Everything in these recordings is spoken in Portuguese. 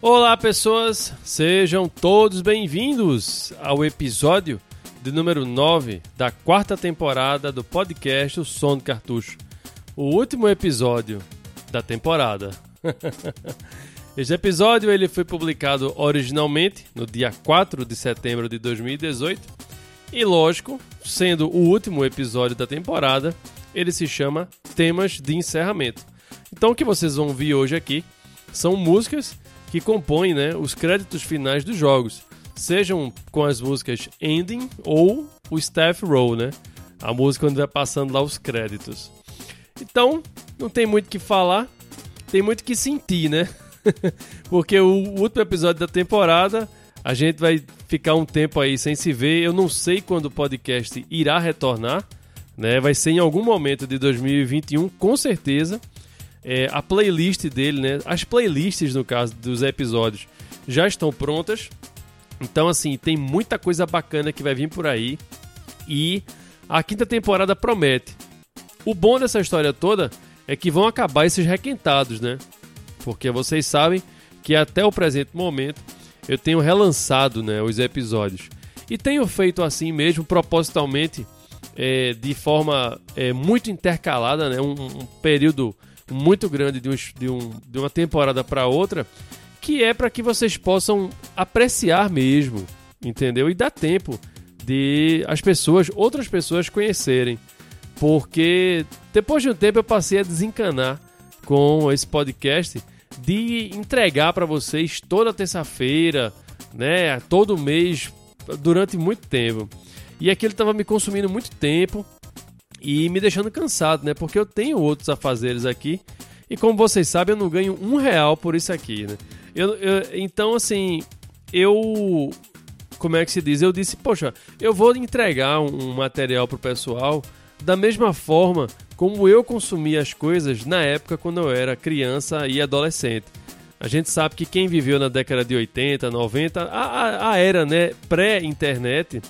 Olá, pessoas! Sejam todos bem-vindos ao episódio de número 9 da quarta temporada do podcast O Som do Cartucho. O último episódio da temporada. este episódio ele foi publicado originalmente no dia 4 de setembro de 2018 e, lógico, sendo o último episódio da temporada, ele se chama Temas de Encerramento. Então, o que vocês vão ver hoje aqui são músicas que compõem né, os créditos finais dos jogos, sejam com as músicas ending ou o staff roll, né? A música quando vai passando lá os créditos. Então, não tem muito o que falar, tem muito o que sentir, né? Porque o último episódio da temporada, a gente vai ficar um tempo aí sem se ver. Eu não sei quando o podcast irá retornar, né? Vai ser em algum momento de 2021, com certeza. É, a playlist dele, né? As playlists, no caso, dos episódios já estão prontas. Então, assim, tem muita coisa bacana que vai vir por aí. E a quinta temporada promete. O bom dessa história toda é que vão acabar esses requentados, né? Porque vocês sabem que até o presente momento eu tenho relançado né, os episódios. E tenho feito assim mesmo, propositalmente, é, de forma é, muito intercalada, né? Um, um período muito grande de, um, de, um, de uma temporada para outra, que é para que vocês possam apreciar mesmo, entendeu? E dar tempo de as pessoas, outras pessoas conhecerem. Porque depois de um tempo eu passei a desencanar com esse podcast de entregar para vocês toda terça-feira, né, todo mês durante muito tempo. E aquilo estava me consumindo muito tempo e me deixando cansado, né? Porque eu tenho outros afazeres aqui e como vocês sabem, eu não ganho um real por isso aqui, né? Eu, eu, então, assim, eu. Como é que se diz? Eu disse, poxa, eu vou entregar um, um material pro pessoal da mesma forma como eu consumia as coisas na época quando eu era criança e adolescente. A gente sabe que quem viveu na década de 80, 90, a, a, a era né, pré-internet,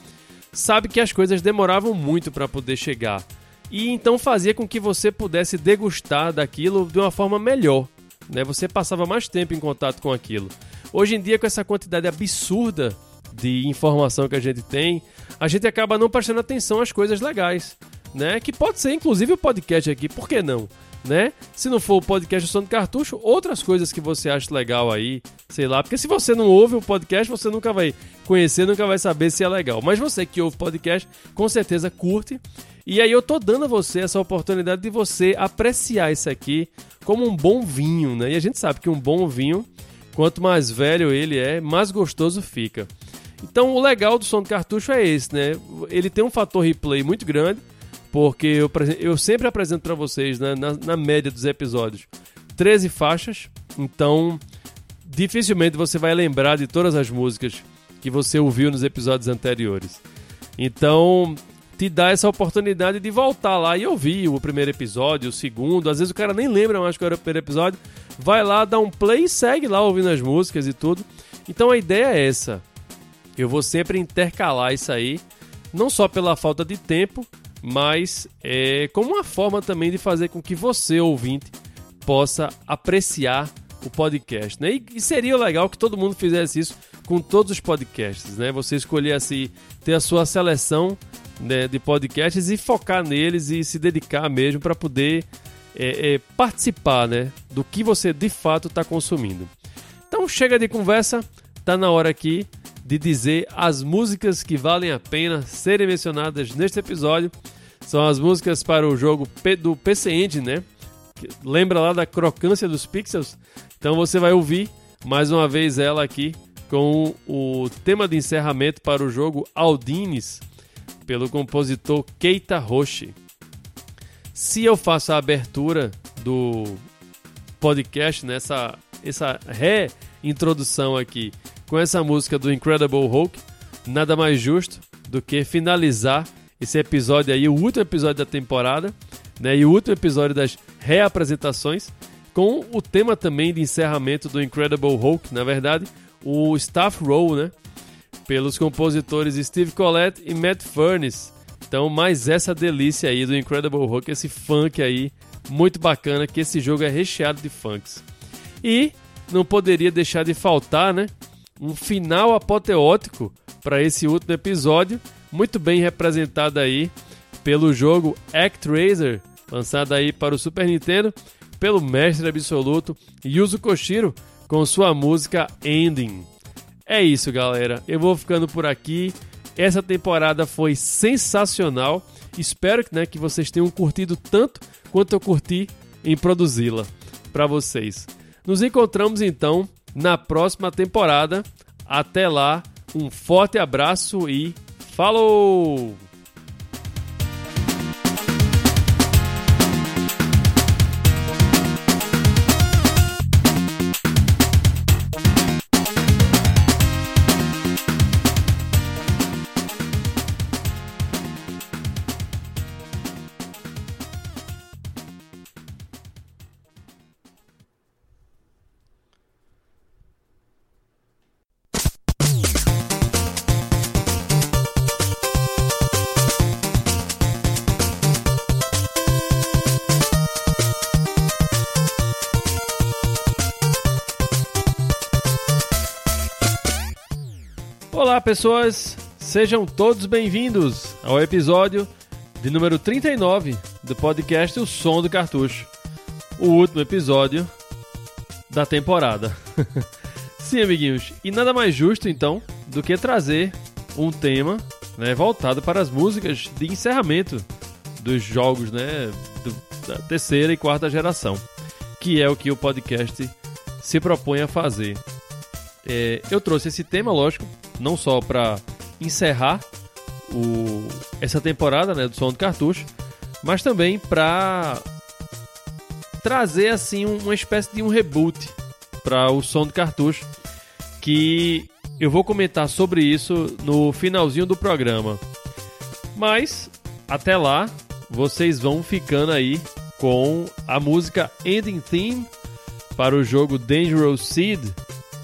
sabe que as coisas demoravam muito para poder chegar e então fazia com que você pudesse degustar daquilo de uma forma melhor. Né? Você passava mais tempo em contato com aquilo. Hoje em dia, com essa quantidade absurda de informação que a gente tem, a gente acaba não prestando atenção às coisas legais. Né? Que pode ser inclusive o podcast aqui, por que não? Né? Se não for o podcast do Som Cartucho, outras coisas que você acha legal aí, sei lá, porque se você não ouve o podcast, você nunca vai conhecer, nunca vai saber se é legal. Mas você que ouve podcast, com certeza curte e aí eu tô dando a você essa oportunidade de você apreciar isso aqui como um bom vinho, né? E a gente sabe que um bom vinho, quanto mais velho ele é, mais gostoso fica. Então o legal do som cartucho é esse, né? Ele tem um fator replay muito grande, porque eu, eu sempre apresento para vocês, né, na, na média dos episódios, 13 faixas, então dificilmente você vai lembrar de todas as músicas que você ouviu nos episódios anteriores. Então, te dá essa oportunidade de voltar lá e ouvir o primeiro episódio, o segundo. Às vezes o cara nem lembra mais qual era o primeiro episódio. Vai lá, dá um play e segue lá ouvindo as músicas e tudo. Então a ideia é essa. Eu vou sempre intercalar isso aí, não só pela falta de tempo, mas é como uma forma também de fazer com que você, ouvinte, possa apreciar o podcast. Né? E, seria legal que todo mundo fizesse isso com todos os podcasts. Né? Você escolher assim, ter a sua seleção né, de podcasts e focar neles e se dedicar mesmo para poder é, é, participar né, do que você de fato está consumindo. Então chega de conversa, tá na hora aqui de dizer as músicas que valem a pena serem mencionadas neste episódio. São as músicas para o jogo do PC Engine, né? Lembra lá da crocância dos pixels? Então você vai ouvir mais uma vez ela aqui com o tema de encerramento para o jogo Aldines pelo compositor Keita Roshi. Se eu faço a abertura do podcast nessa essa reintrodução aqui com essa música do Incredible Hulk, nada mais justo do que finalizar esse episódio aí, o último episódio da temporada, né, e o último episódio das reapresentações, com o tema também de encerramento do Incredible Hulk, na verdade, o Staff Roll, né? Pelos compositores Steve Collette e Matt Furniss. Então, mais essa delícia aí do Incredible Hulk, esse funk aí, muito bacana, que esse jogo é recheado de funks. E não poderia deixar de faltar, né? Um final apoteótico para esse último episódio, muito bem representado aí pelo jogo ActRaiser, lançado aí para o Super Nintendo pelo mestre absoluto Yuzo Koshiro com sua música Ending. É isso, galera. Eu vou ficando por aqui. Essa temporada foi sensacional. Espero né, que vocês tenham curtido tanto quanto eu curti em produzi-la para vocês. Nos encontramos então na próxima temporada. Até lá, um forte abraço e falou! Olá, pessoas! Sejam todos bem-vindos ao episódio de número 39 do podcast O Som do Cartucho, o último episódio da temporada. Sim, amiguinhos, e nada mais justo então do que trazer um tema né, voltado para as músicas de encerramento dos jogos né, do, da terceira e quarta geração, que é o que o podcast se propõe a fazer. É, eu trouxe esse tema, lógico, não só para encerrar o, essa temporada né, do Som do Cartucho, mas também para trazer assim uma espécie de um reboot para o Som do Cartucho, que eu vou comentar sobre isso no finalzinho do programa. Mas até lá, vocês vão ficando aí com a música Ending Theme para o jogo Dangerous Seed,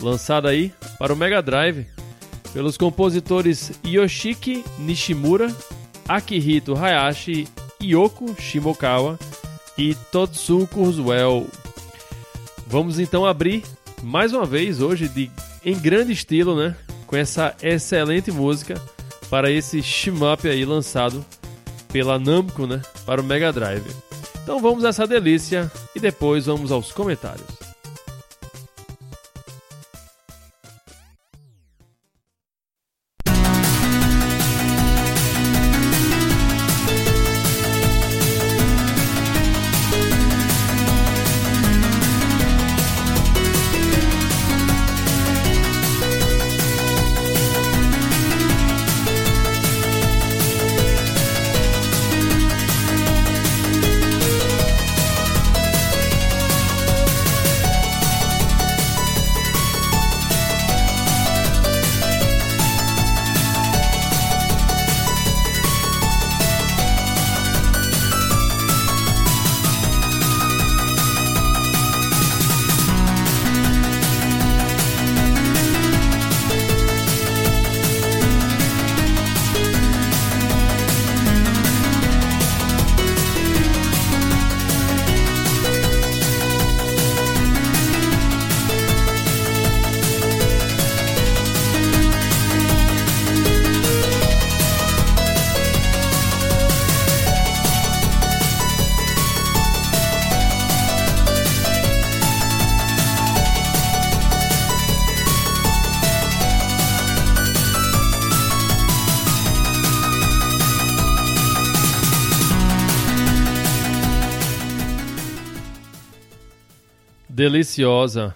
lançado aí para o Mega Drive pelos compositores Yoshiki Nishimura, Akihito Hayashi, Yoko Shimokawa e Totsu Kurzweil. Vamos então abrir mais uma vez hoje de em grande estilo, né, com essa excelente música para esse shmup aí lançado pela Namco, né, para o Mega Drive. Então vamos a essa delícia e depois vamos aos comentários. Deliciosa.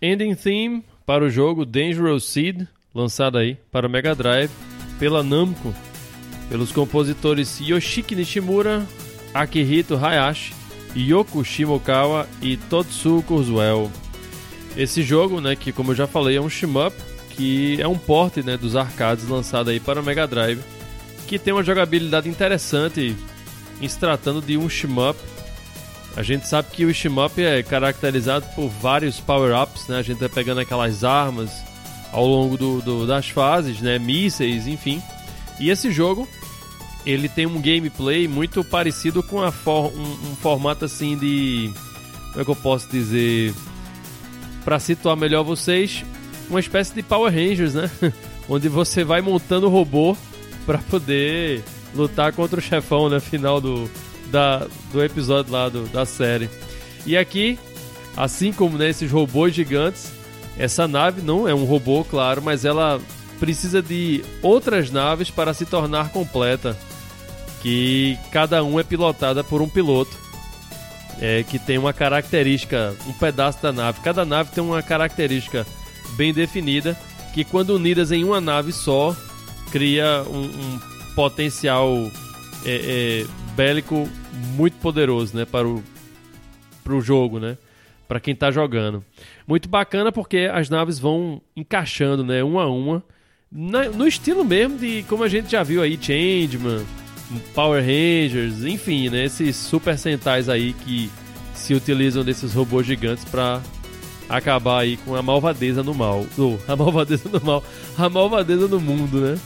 Ending Theme para o jogo Dangerous Seed, lançado aí para o Mega Drive pela Namco, pelos compositores Yoshiki Nishimura, Akihito Hayashi, Yoko Shimokawa e Totsu Kurzweil. Esse jogo, né, que como eu já falei, é um shmup, que é um porte, né, dos arcades lançado aí para o Mega Drive, que tem uma jogabilidade interessante em se tratando de um shmup A gente sabe que o shmup é caracterizado por vários power-ups, né? A gente vai pegando aquelas armas ao longo do, do, das fases, né? Mísseis, enfim. E esse jogo, ele tem um gameplay muito parecido com for, um, um formato assim de... Como é que eu posso dizer? Para situar melhor vocês, uma espécie de Power Rangers, né? Onde você vai montando o robô para poder lutar contra o chefão, né? Final do, da, do episódio lá do, da série. E aqui, assim como nesses né, robôs gigantes, essa nave não é um robô, claro, mas ela precisa de outras naves para se tornar completa. Que cada um é pilotada por um piloto. É, que tem uma característica, um pedaço da nave. Cada nave tem uma característica bem definida que quando unidas em uma nave só cria um, um potencial é, é, bélico muito poderoso, né, para o pro jogo, né, para quem está jogando. Muito bacana porque as naves vão encaixando, né, uma a uma, na, no estilo mesmo de como a gente já viu aí Changeman, Power Rangers, enfim, né, esses Super Sentais aí que se utilizam desses robôs gigantes para acabar aí com a malvadeza no mal. A malvadeza no mal. A malvadeza no mundo, né?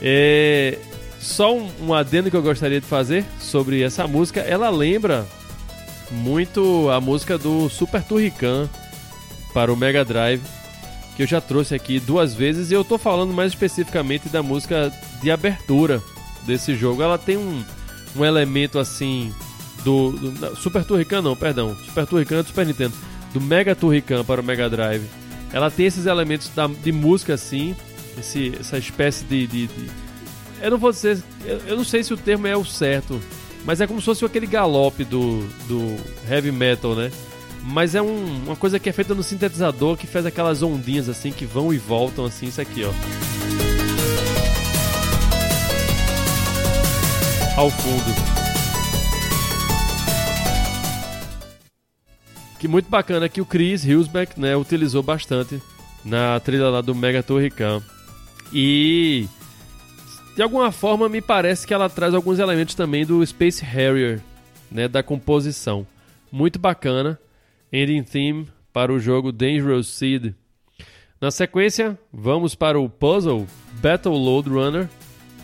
É, só um, um adendo que eu gostaria de fazer sobre essa música. Ela lembra muito a música do Super Turrican para o Mega Drive, que eu já trouxe aqui duas vezes. E eu tô falando mais especificamente da música de abertura desse jogo. Ela tem um, um elemento assim. Do, do Super Turrican, não, perdão. Super Turrican é do Super Nintendo. Do Mega Turrican para o Mega Drive. Ela tem esses elementos da, de música assim. Esse, essa espécie de, de, de eu não vou dizer. Eu, eu, não sei se o termo é o certo. Mas é como se fosse aquele galope do, do heavy metal, né? Mas é um, uma coisa que é feita no sintetizador que faz aquelas ondinhas assim que vão e voltam assim, isso aqui, ó. Ao fundo. Que muito bacana que o Chris Hillsbeck, né, utilizou bastante na trilha lá do Mega Torre Khan. E de alguma forma, me parece que ela traz alguns elementos também do Space Harrier, né, da composição. Muito bacana. Ending theme para o jogo Dangerous Seed. Na sequência, vamos para o puzzle Battle Load Runner,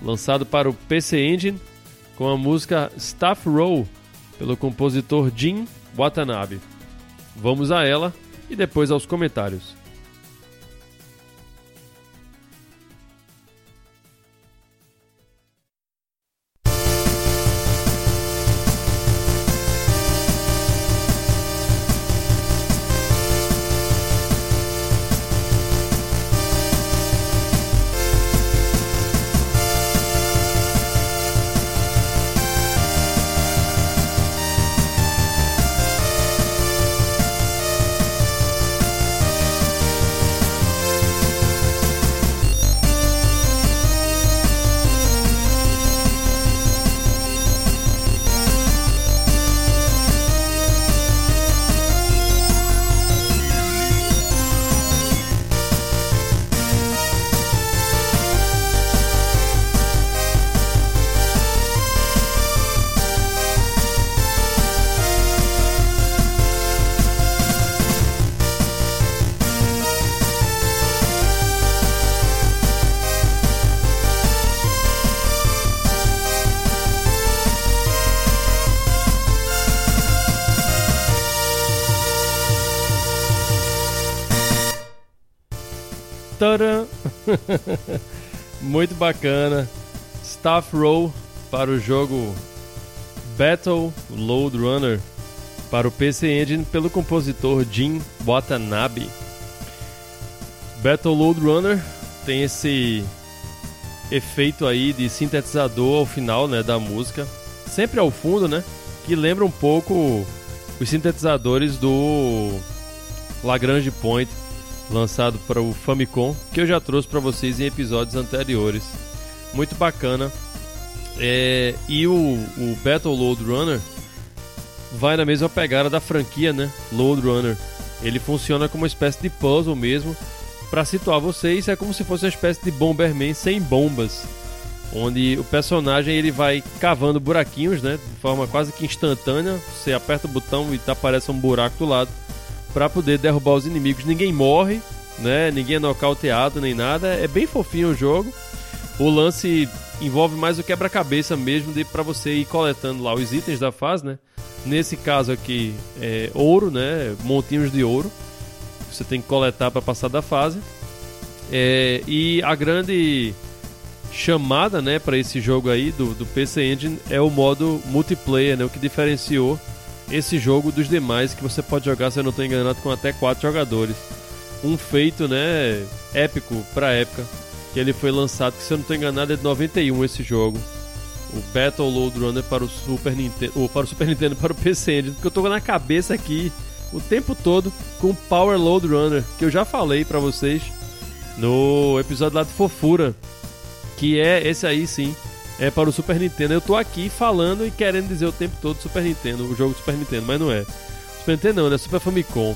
lançado para o PC Engine, com a música Staff Roll, pelo compositor Jim Watanabe. Vamos a ela e depois aos comentários. Muito bacana. Staff Roll para o jogo Battle Load Runner para o PC Engine pelo compositor Jim Watanabe. Battle Load Runner tem esse efeito aí de sintetizador ao final, né, da música, sempre ao fundo, né, que lembra um pouco os sintetizadores do Lagrange Point lançado para o Famicom, que eu já trouxe para vocês em episódios anteriores. Muito bacana. É, e o, o Battle Load Runner vai na mesma pegada da franquia, né? Load Runner. Ele funciona como uma espécie de puzzle mesmo. Para situar vocês, é como se fosse uma espécie de Bomberman sem bombas. onde o personagem ele vai cavando buraquinhos, né, de forma quase que instantânea. Você aperta o botão e aparece um buraco do lado para poder derrubar os inimigos. Ninguém morre, né? Ninguém é nocauteado nem nada. É bem fofinho o jogo. O lance envolve mais o quebra-cabeça mesmo de para você ir coletando lá os itens da fase, né? Nesse caso aqui é ouro, né? Montinhos de ouro. Você tem que coletar para passar da fase. É, e a grande chamada, né, para esse jogo aí do, do PC Engine é o modo multiplayer, né? O que diferenciou esse jogo dos demais que você pode jogar, se eu não estou enganado, com até quatro jogadores. Um feito, né, épico para época que ele foi lançado, que se eu não estou enganado é de 91 esse jogo. O Battle Load Runner para o Super Nintendo, ou para o Super Nintendo para o PC Engine, porque eu tô na cabeça aqui o tempo todo com Power Load Runner, que eu já falei para vocês no episódio lá de Fofura, que é esse aí sim, é para o Super Nintendo. Eu tô aqui falando e querendo dizer o tempo todo Super Nintendo, o jogo do Super Nintendo, mas não é. Super Nintendo não, é Super Famicom.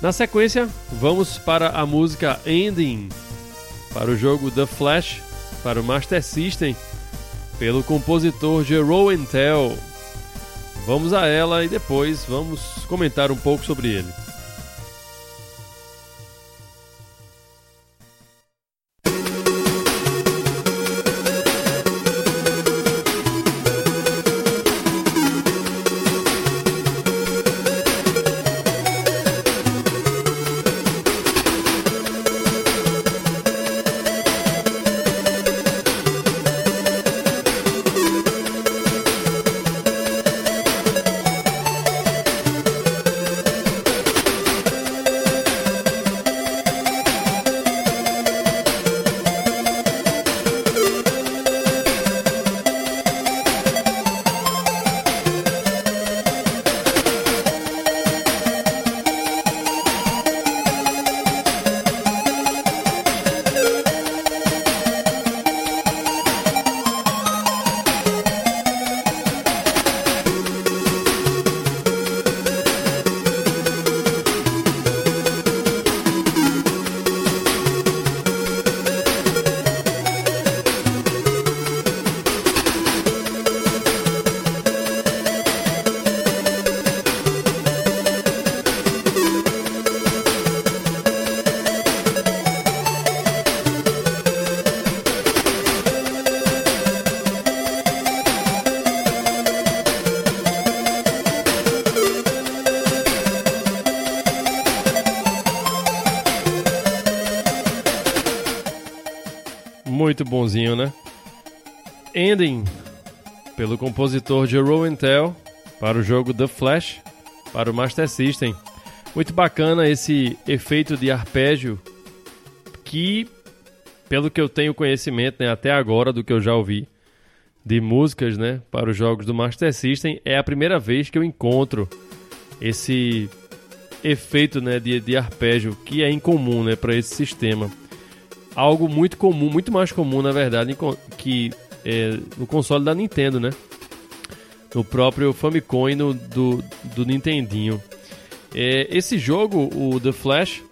Na sequência, vamos para a música Ending para o jogo The Flash para o Master System pelo compositor Jerome Tell. Vamos a ela e depois vamos comentar um pouco sobre ele. Muito bonzinho, né? Ending, pelo compositor Jerome Tell, para o jogo The Flash, para o Master System. Muito bacana esse efeito de arpégio que, pelo que eu tenho conhecimento né, até agora do que eu já ouvi de músicas né, para os jogos do Master System, é a primeira vez que eu encontro esse efeito né, de, de arpégio que é incomum né, para esse sistema algo muito comum, muito mais comum, na verdade, que é, no console da Nintendo, né? No próprio Famicom no, do, do Nintendinho. É, esse jogo, o The Flash,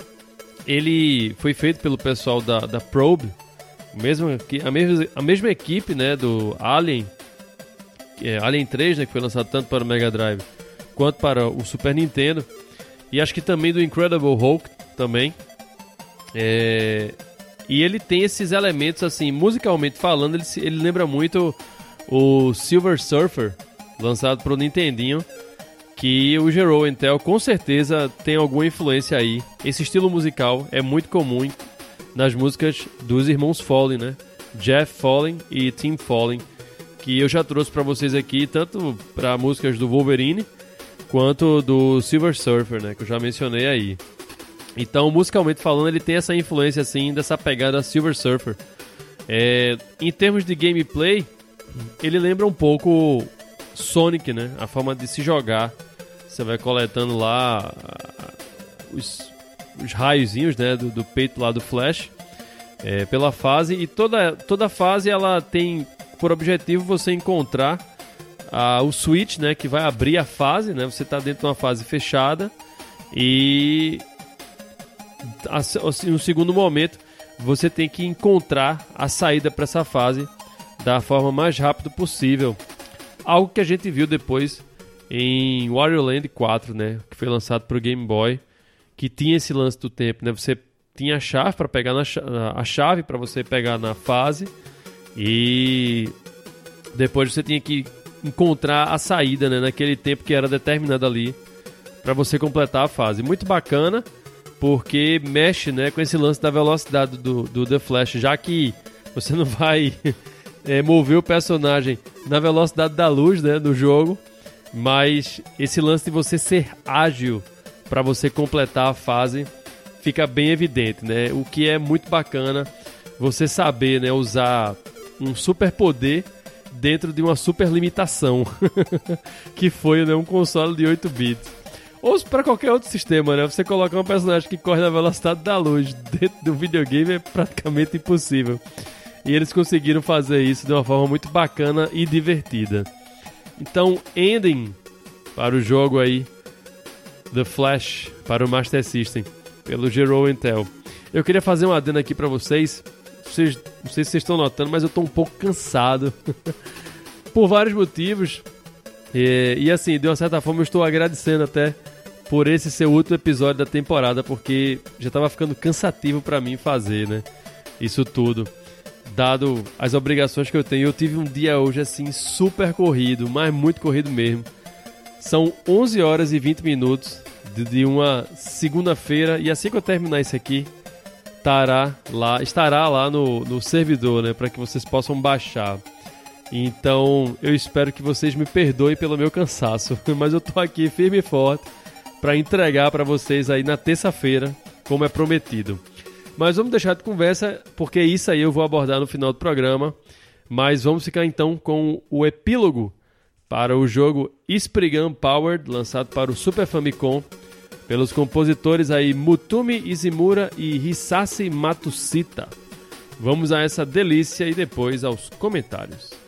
ele foi feito pelo pessoal da, da Probe, mesmo, a, mesma, a mesma equipe né, do Alien, é, Alien 3, né, que foi lançado tanto para o Mega Drive quanto para o Super Nintendo, e acho que também do Incredible Hulk também. É, e ele tem esses elementos, assim, musicalmente falando, ele, ele lembra muito o Silver Surfer, lançado pro Nintendinho, que o Gero Intel com certeza tem alguma influência aí. Esse estilo musical é muito comum nas músicas dos irmãos Fallen, né? Jeff Fallen e Tim Fallen, que eu já trouxe para vocês aqui, tanto para músicas do Wolverine quanto do Silver Surfer, né? Que eu já mencionei aí. Então, musicalmente falando, ele tem essa influência assim dessa pegada Silver Surfer. É, em termos de gameplay, ele lembra um pouco Sonic, né? A forma de se jogar. Você vai coletando lá os, os raiozinhos, né? Do, do, peito lá do Flash é, pela fase e toda toda fase ela tem por objetivo você encontrar ah, o switch, né? Que vai abrir a fase, né? Você está dentro de uma fase fechada e no segundo momento você tem que encontrar a saída para essa fase da forma mais rápida possível. Algo que a gente viu depois em Wario Land 4, né, que foi lançado para o Game Boy, que tinha esse lance do tempo, né? Você tinha a chave para pegar na a chave para você pegar na fase e depois você tinha que encontrar a saída, né, naquele tempo que era determinado ali para você completar a fase. Muito bacana, porque mexe, né, com esse lance da velocidade do, do The Flash, já que você não vai é, mover o personagem na velocidade da luz, né, no jogo, mas esse lance de você ser ágil para você completar a fase fica bem evidente, né? O que é muito bacana você saber, né, usar um super poder dentro de uma super limitação, que foi né, um console de 8 bits. Ou para qualquer outro sistema, né? Você colocar um personagem que corre na velocidade da luz dentro do videogame é praticamente impossível. E eles conseguiram fazer isso de uma forma muito bacana e divertida. Então, ending para o jogo aí The Flash para o Master System pelo Gero Intel. Eu queria fazer um adendo aqui para vocês. vocês. Não sei se vocês estão notando, mas eu estou um pouco cansado. por vários motivos. E, e, assim, de uma certa forma, eu estou agradecendo até por esse ser o último episódio da temporada, porque já estava ficando cansativo para mim fazer, né? Isso tudo. Dado as obrigações que eu tenho, eu tive um dia hoje assim super corrido, mas muito corrido mesmo. São 11 horas e 20 minutos de uma segunda-feira e assim que eu terminar isso aqui, estará lá, estará lá no, no servidor, né, para que vocês possam baixar. Então, eu espero que vocês me perdoem pelo meu cansaço, mas eu tô aqui firme e forte para entregar para vocês aí na terça-feira, como é prometido. Mas vamos deixar de conversa, porque isso aí eu vou abordar no final do programa. Mas vamos ficar então com o epílogo para o jogo Spriggan Powered, lançado para o Super Famicom, pelos compositores aí Mutumi Izimura e Hisashi Matsushita. Vamos a essa delícia e depois aos comentários.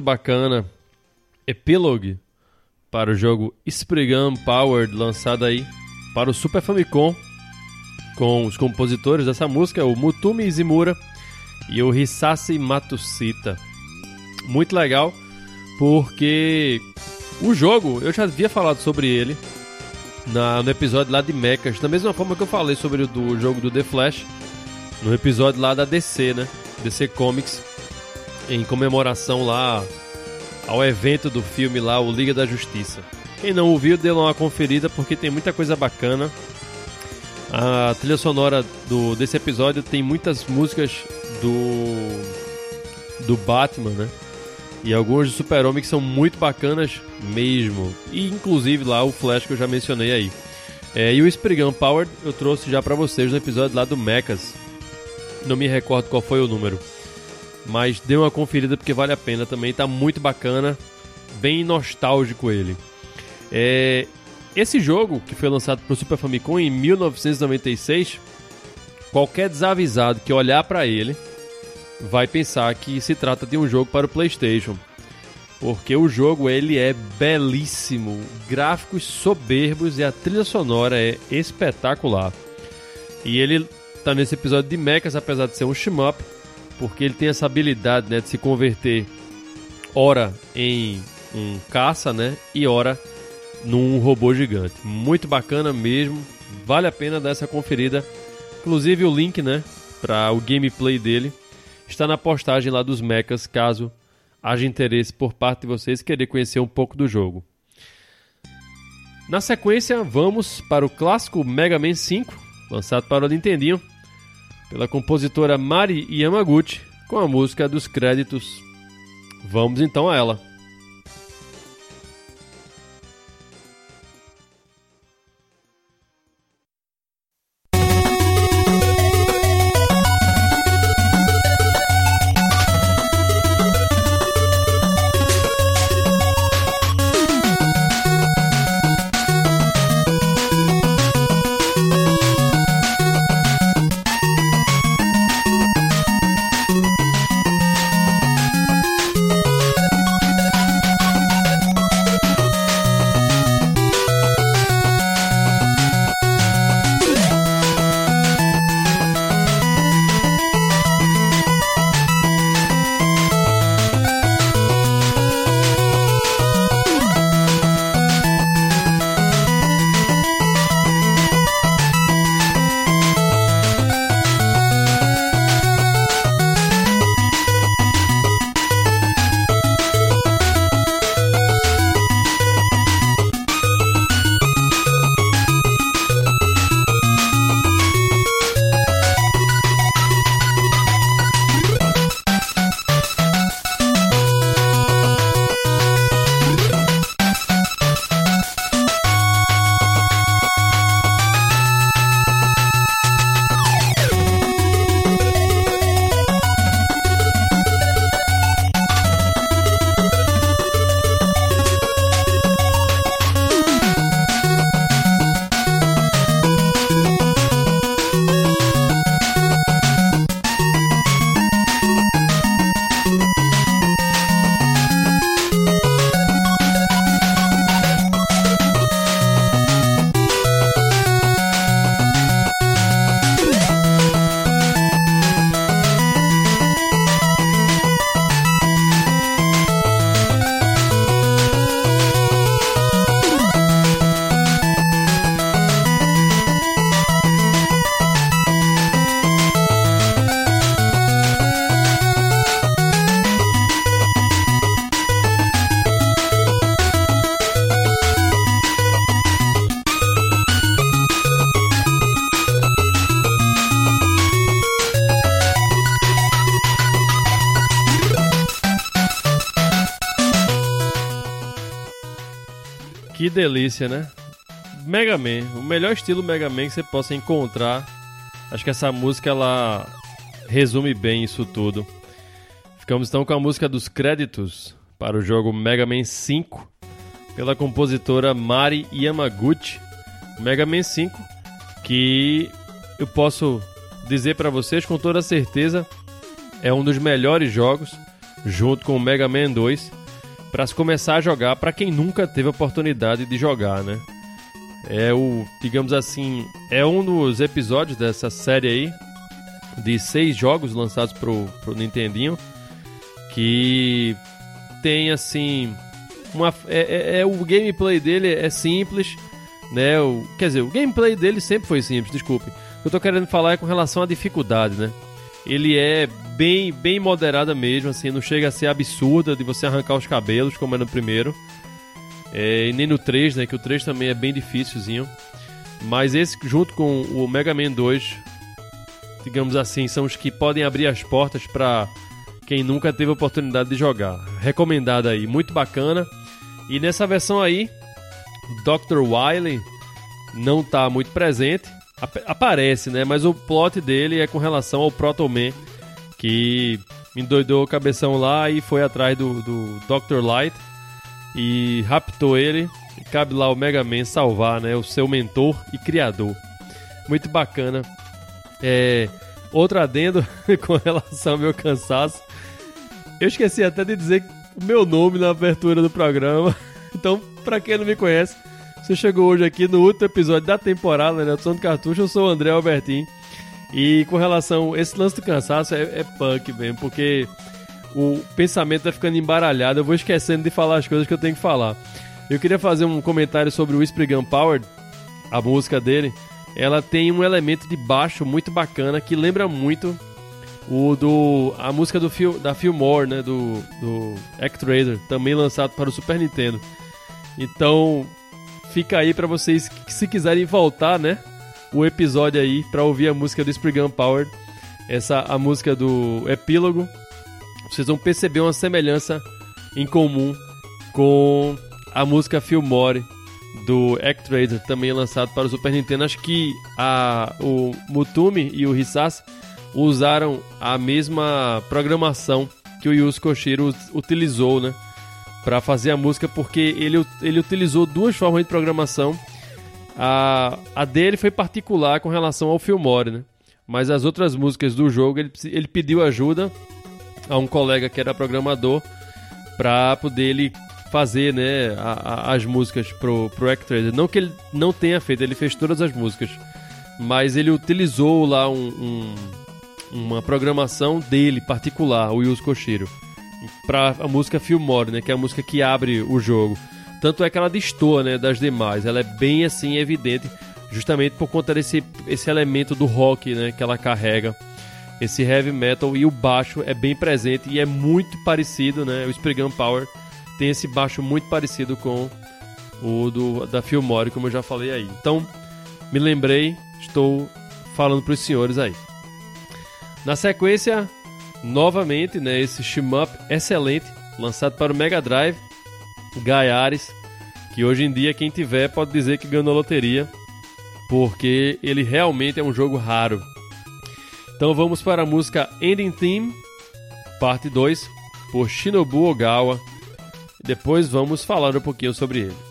Bacana Epilogue para o jogo Spriggan Powered, lançado aí para o Super Famicom, com os compositores dessa música, o Mutumi Izimura e o Hisashi Matsushita. Muito legal, porque o jogo, eu já havia falado sobre ele na, no episódio lá de Mechas, da mesma forma que eu falei sobre o do jogo do The Flash, no episódio lá da DC, né? DC Comics, em comemoração lá ao evento do filme lá, o Liga da Justiça. Quem não ouviu, dê uma conferida porque tem muita coisa bacana. A trilha sonora do, desse episódio tem muitas músicas do do Batman, né? E alguns do Super-Homem que são muito bacanas mesmo. E inclusive lá o Flash que eu já mencionei aí. É, e o Spriggan Power eu trouxe já para vocês no episódio lá do Mechas. Não me recordo qual foi o número. Mas dê uma conferida porque vale a pena também, tá muito bacana, bem nostálgico ele. É, esse jogo, que foi lançado para o Super Famicom em 1996, qualquer desavisado que olhar para ele vai pensar que se trata de um jogo para o PlayStation. Porque o jogo ele é belíssimo, gráficos soberbos e a trilha sonora é espetacular. E ele tá nesse episódio de mechas, apesar de ser um shmup, porque ele tem essa habilidade né, de se converter ora em um caça, né, e ora num robô gigante. Muito bacana mesmo, vale a pena dar essa conferida. Inclusive o link, né, para o gameplay dele está na postagem lá dos mechas, caso haja interesse por parte de vocês querer conhecer um pouco do jogo. Na sequência, vamos para o clássico Mega Man 5, lançado para o Nintendinho, pela compositora Mari Yamaguchi, com a música dos créditos. Vamos então a ela. Que delícia, né? Mega Man, o melhor estilo Mega Man que você possa encontrar. Acho que essa música ela resume bem isso tudo. Ficamos então com a música dos créditos para o jogo Mega Man 5 pela compositora Mari Yamaguchi. Mega Man 5 que eu posso dizer para vocês com toda certeza é um dos melhores jogos junto com o Mega Man 2 para se começar a jogar para quem nunca teve a oportunidade de jogar, né? É o, digamos assim, é um dos episódios dessa série aí de seis jogos lançados pro, pro Nintendinho que tem assim uma é, é, é, o gameplay dele é simples, né? O, quer dizer, o gameplay dele sempre foi simples, desculpe. O que eu tô querendo falar é com relação à dificuldade, né? Ele é bem, bem moderada mesmo, assim, não chega a ser absurda de você arrancar os cabelos, como é no primeiro. É, e nem no 3, né? Que o 3 também é bem difícilzinho. Mas esse, junto com o Mega Man 2, digamos assim, são os que podem abrir as portas para quem nunca teve oportunidade de jogar. Recomendado aí, muito bacana. E nessa versão aí, Dr. Wily não tá muito presente. Ap aparece, né? Mas o plot dele é com relação ao Proto Man, que endoidou o cabeção lá e foi atrás do, do Dr. Light e raptou ele. E cabe lá o Mega Man salvar, né? O seu mentor e criador. Muito bacana. É, outro adendo com relação ao meu cansaço. Eu esqueci até de dizer o meu nome na abertura do programa. Então, para quem não me conhece, você chegou hoje aqui no último episódio da temporada, né? Do Cartucho, eu sou o André Albertin. E com relação a esse lance do cansaço, é, é punk mesmo, porque o pensamento tá ficando embaralhado, eu vou esquecendo de falar as coisas que eu tenho que falar. Eu queria fazer um comentário sobre o Whisper Power, a música dele. Ela tem um elemento de baixo muito bacana que lembra muito o do a música do Phil, da Fillmore, né, do do Actraiser, também lançado para o Super Nintendo. Então, fica aí para vocês se quiserem voltar, né, o episódio aí para ouvir a música do Spriggan Power, essa a música do epílogo. Vocês vão perceber uma semelhança em comum com a música Fillmore do Actraiser, também lançado para o Super Nintendo. Acho que a, o Mutumi e o Hisashi usaram a mesma programação que o Yuzo Koshiro utilizou, né? Para fazer a música, porque ele, ele utilizou duas formas de programação. A, a dele foi particular com relação ao Fillmore, né? Mas as outras músicas do jogo, ele, ele pediu ajuda a um colega que era programador para poder ele fazer né, a, a, as músicas pro, pro Actraiser. Não que ele não tenha feito, ele fez todas as músicas. Mas ele utilizou lá um, um uma programação dele particular, o Yuzo Koshiro, para a música Fillmore, né, que é a música que abre o jogo. Tanto é que ela destoa, né, das demais. Ela é bem assim evidente, justamente por conta desse esse elemento do rock, né, que ela carrega. Esse heavy metal e o baixo é bem presente e é muito parecido, né? O Spriggan Power tem esse baixo muito parecido com o do da Fillmore, como eu já falei aí. Então, me lembrei, estou falando para os senhores aí. Na sequência, novamente, né, esse shmup excelente, lançado para o Mega Drive, Gaiares, que hoje em dia quem tiver pode dizer que ganhou loteria, porque ele realmente é um jogo raro. Então vamos para a música Ending Theme, parte 2, por Shinobu Ogawa. Depois vamos falar um pouquinho sobre ele.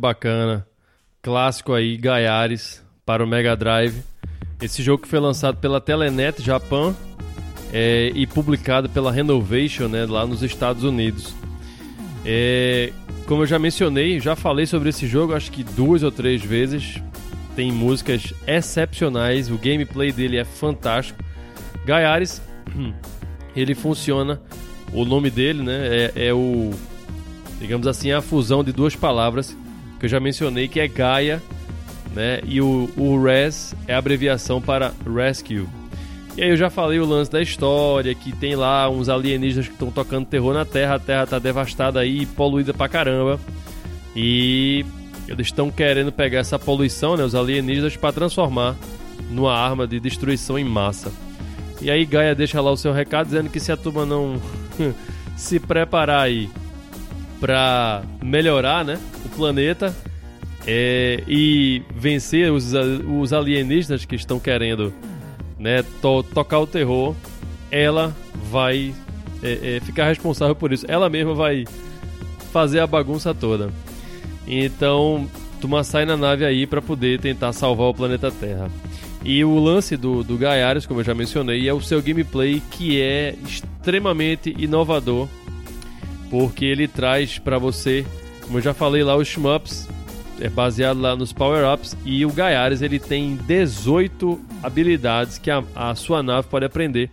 Bacana. Clássico aí, Gaiares, para o Mega Drive. Esse jogo que foi lançado pela Telenet Japan é, e publicado pela Renovation né, lá nos Estados Unidos. É, como eu já mencionei, já falei sobre esse jogo acho que duas ou três vezes. Tem músicas excepcionais, o gameplay dele é fantástico. Gaiares, ele funciona, o nome dele né, é, é o, digamos assim, a fusão de duas palavras que eu já mencionei, que é Gaia né? E o, o RES é a abreviação para Rescue. E aí eu já falei o lance da história, que tem lá uns alienígenas que estão tocando terror na Terra, a Terra tá devastada aí, poluída pra caramba. E eles estão querendo pegar essa poluição, né, os alienígenas, para transformar numa arma de destruição em massa. E aí Gaia deixa lá o seu recado dizendo que se a turma não se preparar aí para melhorar, né, o planeta é, e vencer os, os alienígenas que estão querendo né, to tocar o terror, ela vai é, é, ficar responsável por isso. Ela mesma vai fazer a bagunça toda. Então, Tuma sai na nave aí para poder tentar salvar o planeta Terra. E o lance do, do Gaiares, como eu já mencionei, é o seu gameplay que é extremamente inovador, porque ele traz para você, como eu já falei lá, os shmups, é baseado lá nos power-ups, e o Gaiares ele tem 18 habilidades que a, a sua nave pode aprender.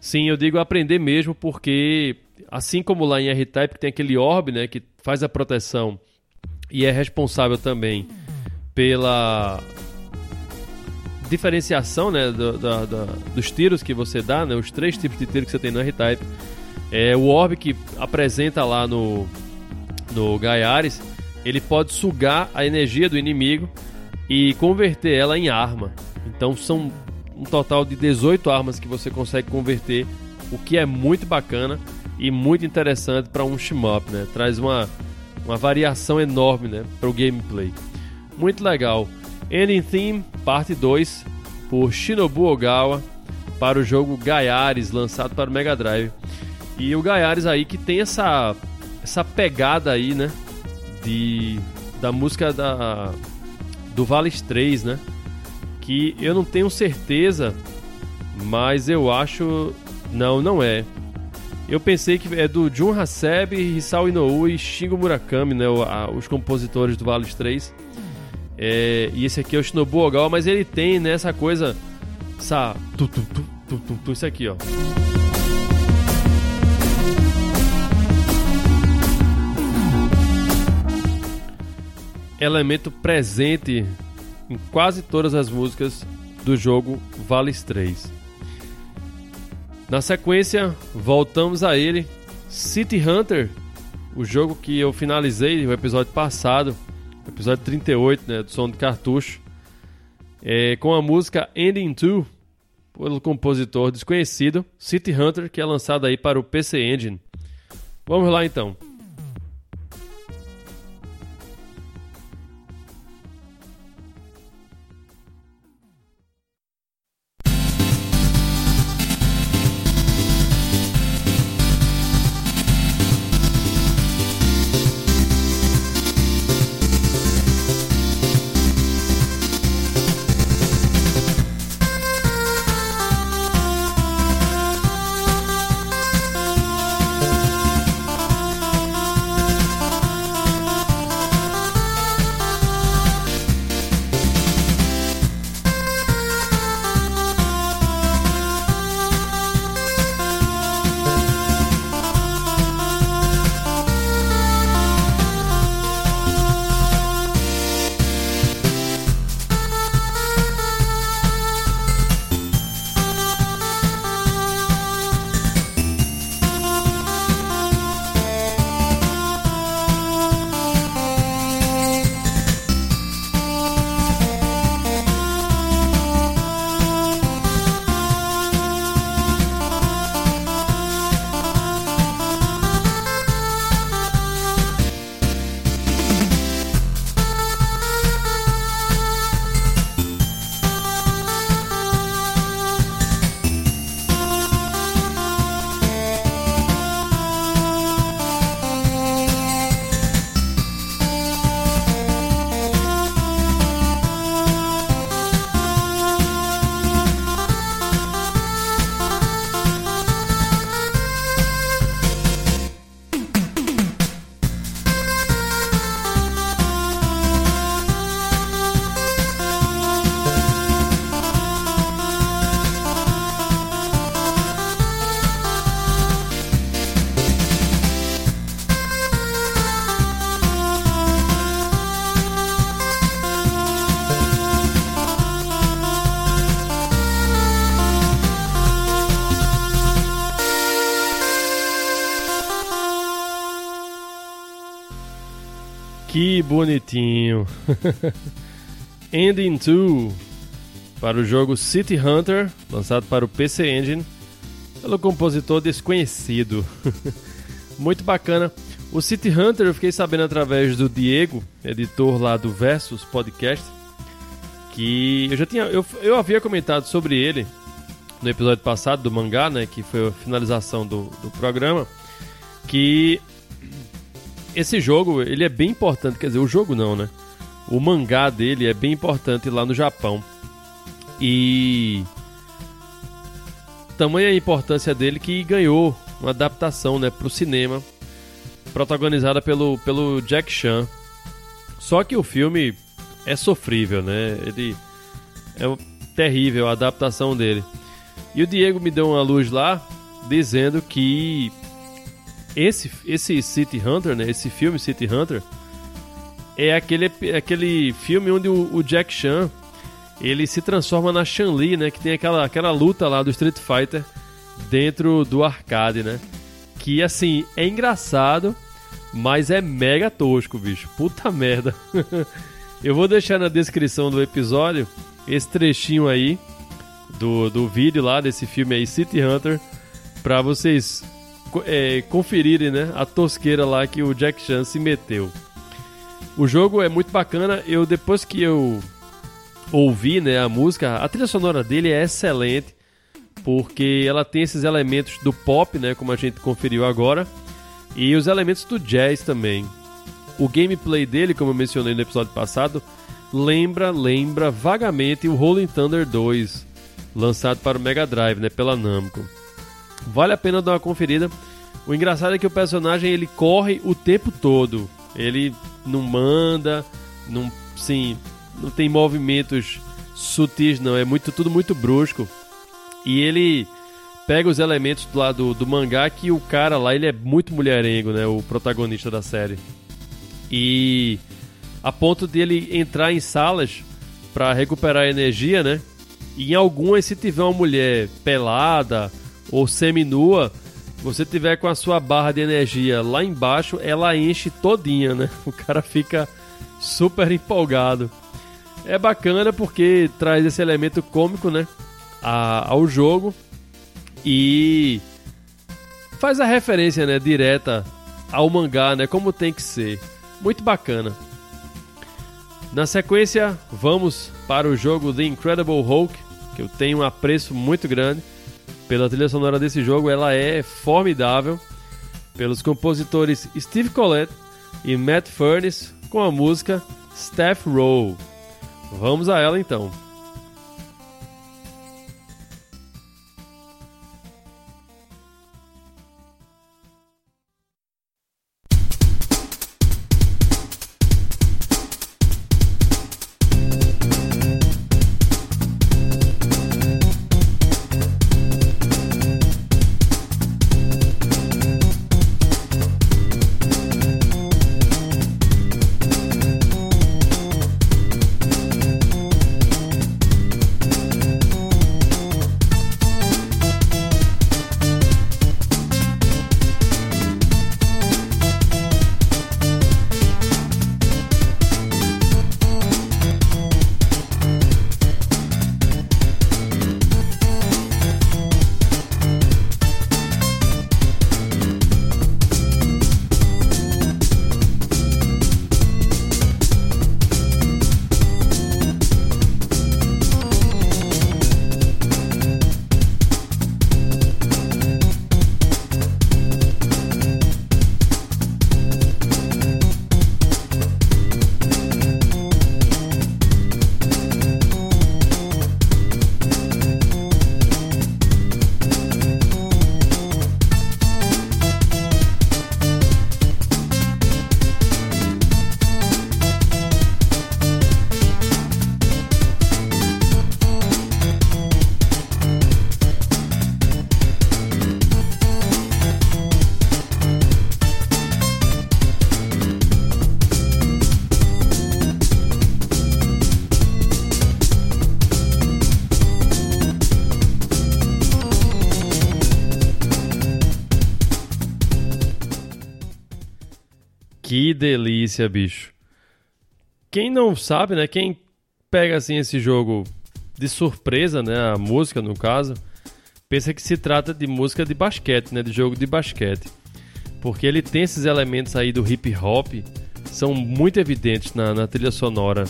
Sim, eu digo aprender mesmo porque, assim como lá em R-Type tem aquele orb, né, que faz a proteção e é responsável também pela diferenciação né, do, do, do, dos tiros que você dá, né, os três tipos de tiro que você tem no R-Type. É, o orb que apresenta lá no, no Gaiares, ele pode sugar a energia do inimigo e converter ela em arma. Então são um total de 18 armas que você consegue converter, o que é muito bacana e muito interessante para um shmup, né? Traz uma, uma variação enorme, né, para o gameplay. Muito legal. Ending Theme, parte 2, por Shinobu Ogawa, para o jogo Gaiares, lançado para o Mega Drive. E o Gaiares aí que tem essa essa pegada aí, né, de da música da do Vales 3, né? Que eu não tenho certeza, mas eu acho não, não é. Eu pensei que é do Jun Hasebe, Hisao Inoue e Shingo Murakami, né, os compositores do Vales 3. É, e esse aqui é o Shinobu Ogawa, mas ele tem né, coisa, essa tu, tu, tu, tu, tu, tu, isso aqui, ó. Elemento presente em quase todas as músicas do jogo Vales 3. Na sequência, voltamos a ele, City Hunter, o jogo que eu finalizei no episódio passado episódio 38 né, do som de cartucho, é, com a música Ending 2, pelo compositor desconhecido City Hunter, que é lançado aí para o PC Engine. Vamos lá então. Ending 2 para o jogo City Hunter, lançado para o PC Engine, pelo compositor desconhecido. Muito bacana. O City Hunter eu fiquei sabendo através do Diego, editor lá do Versus Podcast, que eu já tinha eu, eu havia comentado sobre ele no episódio passado do mangá, né, que foi a finalização do, do programa, que esse jogo ele é bem importante, quer dizer, o jogo não, né? O mangá dele é bem importante lá no Japão. E tamanha a importância dele que ganhou uma adaptação, né, para o cinema protagonizada pelo, pelo Jack Chan. Só que o filme é sofrível, né? Ele é terrível a adaptação dele. E o Diego me deu uma luz lá dizendo que esse esse City Hunter, né? Esse filme City Hunter é aquele aquele filme onde o, o Jack Chan ele se transforma na Chun-Li, né? Que tem aquela aquela luta lá do Street Fighter dentro do arcade, né? Que assim é engraçado, mas é mega tosco, bicho. Puta merda. Eu vou deixar na descrição do episódio esse trechinho aí do, do vídeo lá desse filme aí, City Hunter, pra vocês é, conferirem né, a tosqueira lá que o Jack Chan se meteu. O jogo é muito bacana. Eu depois que eu ouvi né, a música, a trilha sonora dele é excelente porque ela tem esses elementos do pop, né, como a gente conferiu agora, e os elementos do jazz também. O gameplay dele, como eu mencionei no episódio passado, lembra, lembra vagamente o Rolling Thunder 2, lançado para o Mega Drive, né, pela Namco. Vale a pena dar uma conferida. O engraçado é que o personagem ele corre o tempo todo. Ele não manda, não, sim, não tem movimentos sutis não, é muito tudo muito brusco. E ele pega os elementos do do, do mangá que o cara lá, ele é muito mulherengo, né? O protagonista da série. E a ponto de ele entrar em salas para recuperar energia, né? E em algumas, se tiver uma mulher pelada ou seminua, você tiver com a sua barra de energia lá embaixo, ela enche todinha, né? O cara fica super empolgado. É bacana porque traz esse elemento cômico, né? A, ao jogo e faz a referência, né, direta ao mangá, né, como tem que ser. Muito bacana. Na sequência, vamos para o jogo The Incredible Hulk, que eu tenho um apreço muito grande pela trilha sonora desse jogo, ela é formidável. Pelos compositores Steve Collette e Matt Furniss com a música Staff Roll. Vamos a ela então. Que delícia, bicho. quem não sabe, né? Quem pega assim esse jogo de surpresa, né? A música, no caso, pensa que se trata de música de basquete, né? De jogo de basquete. Porque ele tem esses elementos aí do hip hop, são muito evidentes na, na trilha sonora.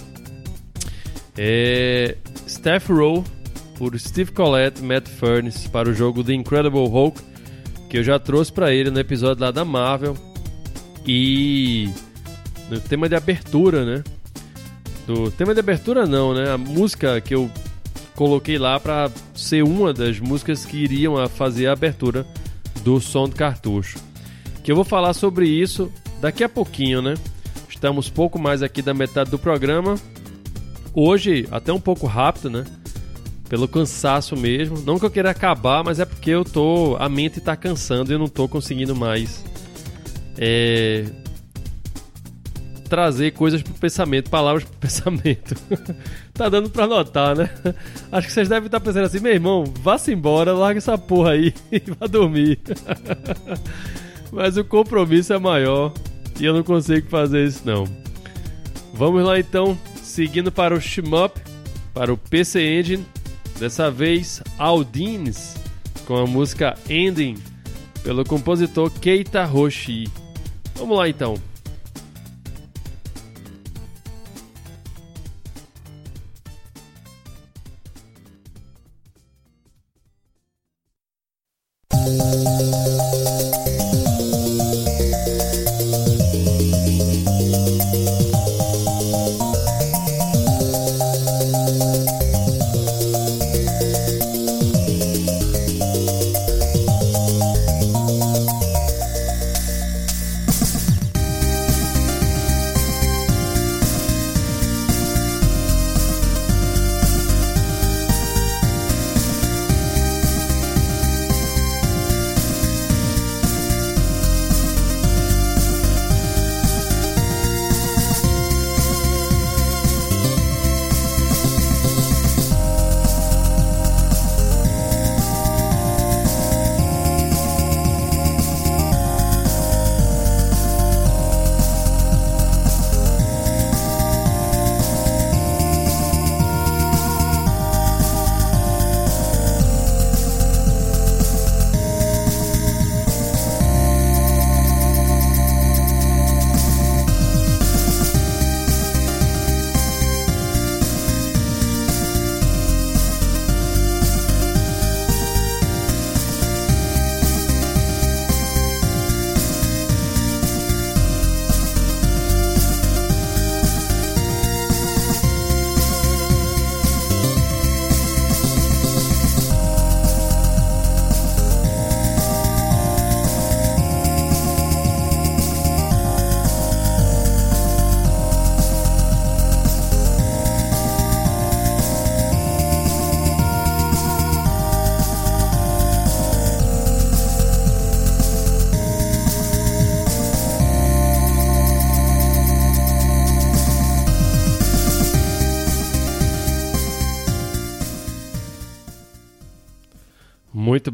É, Steph Rowe por Steve Collette Matt Furniss para o jogo The Incredible Hulk, que eu já trouxe para ele no episódio lá da Marvel. E no tema de abertura, né? Do tema de abertura não, né? A música que eu coloquei lá para ser uma das músicas que iriam a fazer a abertura do som do cartucho. Que eu vou falar sobre isso daqui a pouquinho, né? Estamos pouco mais aqui da metade do programa. Hoje, até um pouco rápido, né? Pelo cansaço mesmo. Não que eu queira acabar, mas é porque eu tô. A mente tá cansando e eu não tô conseguindo mais. É, trazer coisas pro pensamento, palavras pro pensamento. tá dando pra notar, né? Acho que vocês devem estar pensando assim, meu irmão, vá-se embora, larga essa porra aí e vá dormir. Mas o compromisso é maior e eu não consigo fazer isso não. Vamos lá então, seguindo para o Shmup, para o PC Engine, dessa vez Aldines, com a música Ending, pelo compositor Keita Hoshi. Vamos lá então. muito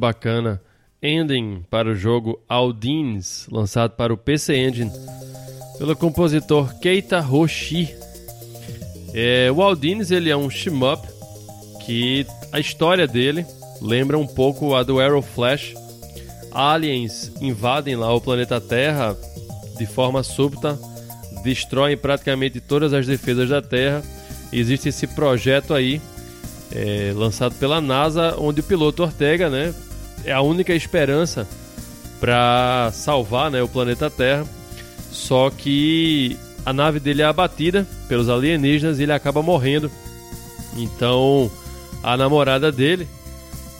bacana. Ending para o jogo Aldines, lançado para o PC Engine pelo compositor Keita Hoshi. É, o Aldines ele é um shmup que a história dele lembra um pouco a do Arrow Flash. Aliens invadem lá o planeta Terra de forma súbita, destroem praticamente todas as defesas da Terra. Existe esse projeto aí é, lançado pela NASA, onde o piloto Ortega, né, é a única esperança para salvar, né, o planeta Terra. Só que a nave dele é abatida pelos alienígenas e ele acaba morrendo. Então, a namorada dele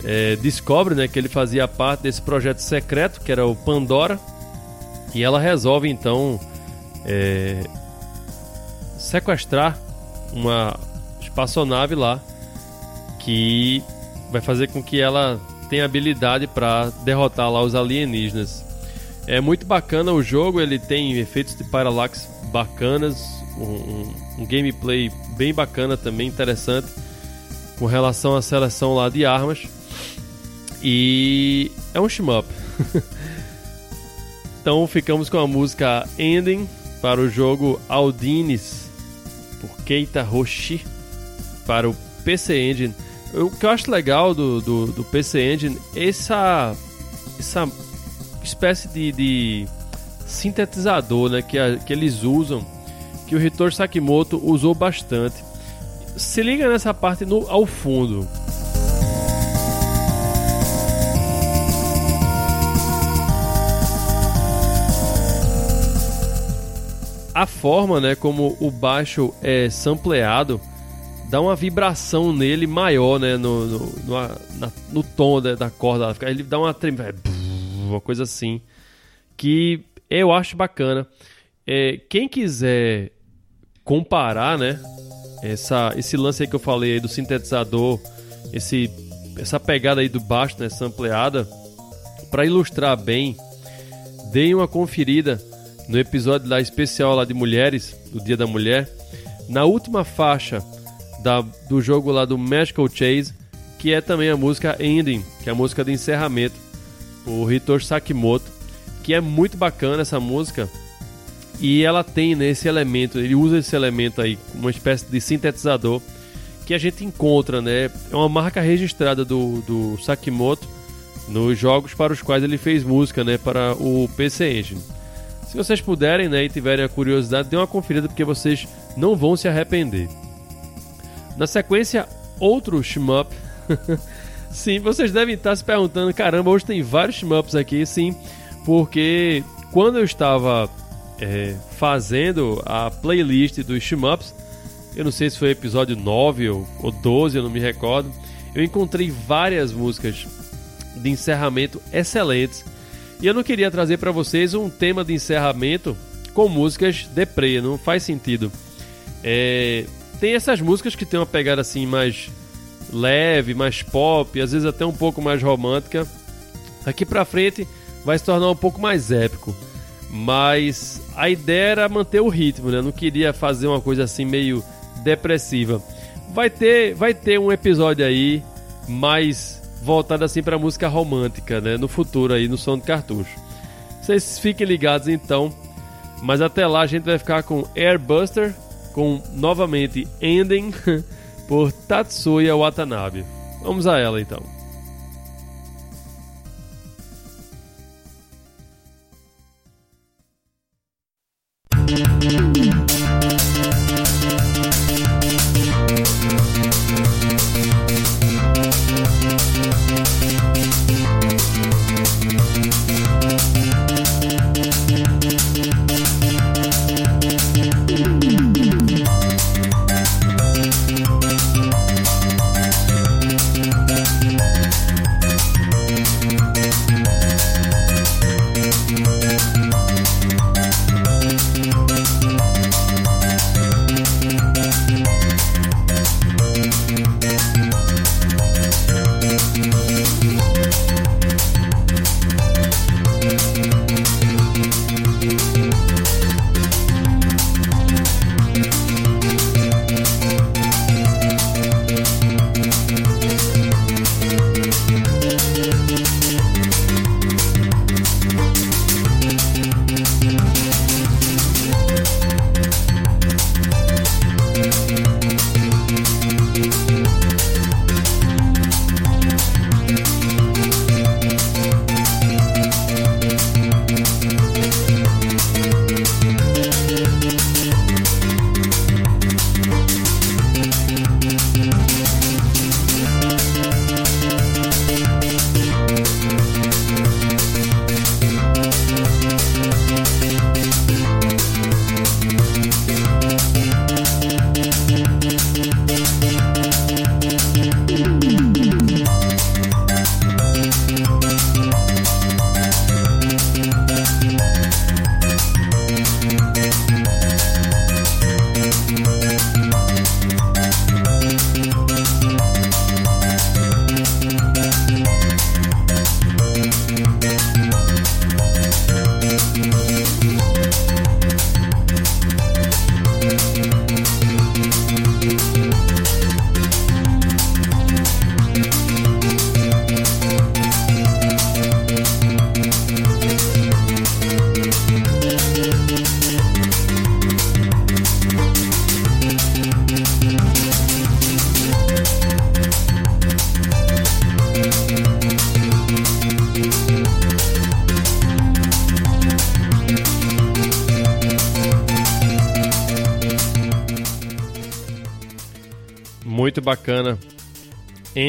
é, descobre, né, que ele fazia parte desse projeto secreto que era o Pandora e ela resolve então é, sequestrar uma espaçonave lá que vai fazer com que ela tenha habilidade para derrotar lá os alienígenas. É muito bacana o jogo, ele tem efeitos de parallax bacanas, um, um, um gameplay bem bacana também, interessante, com relação à seleção lá de armas. E é um shmup. então ficamos com a música Ending para o jogo Aldines, por Keita Hoshi para o PC Engine. O que eu acho legal do, do, do PC Engine é essa, essa espécie de, de sintetizador né, que, a, que eles usam, que o Hitor Sakimoto usou bastante. Se liga nessa parte no, ao fundo. A forma né, como o baixo é sampleado dá uma vibração nele maior, né? No, no, no, na, no tom da, da corda. Ele dá uma tremida, uma coisa assim. Que eu acho bacana. É, quem quiser comparar, né? Essa, esse lance aí que eu falei do sintetizador, esse, essa pegada aí do baixo, né? Sampleada. Para ilustrar bem, deem uma conferida no episódio lá especial lá de mulheres, do Dia da Mulher. Na última faixa da, do jogo lá do Magical Chase, que é também a música Ending, que é a música de encerramento, o Hitor Sakimoto, que é muito bacana essa música. E ela tem né, elemento, ele usa esse elemento aí, uma espécie de sintetizador que a gente encontra, né? É uma marca registrada do, do Sakimoto nos jogos para os quais ele fez música, né? Para o PC Engine. Se vocês puderem, né, e tiverem a curiosidade, dê uma conferida porque vocês não vão se arrepender. Na sequência, outro shmup. sim, vocês devem estar se perguntando, caramba, hoje tem vários shmups aqui, sim, porque quando eu estava é, fazendo a playlist dos shmups, eu não sei se foi episódio 9 ou, ou 12, eu não me recordo, eu encontrei várias músicas de encerramento excelentes. E eu não queria trazer para vocês um tema de encerramento com músicas deprê, não faz sentido. É, tem essas músicas que tem uma pegada assim mais leve, mais pop, às vezes até um pouco mais romântica. Aqui pra frente vai se tornar um pouco mais épico. Mas a ideia era manter o ritmo, né? Eu não queria fazer uma coisa assim meio depressiva. Vai ter, vai ter um episódio aí mais voltado assim para música romântica, né? No futuro aí no som de cartucho. Vocês fiquem ligados então. Mas até lá a gente vai ficar com Airbuster com novamente ending por Tatsuya Watanabe. Vamos a ela então.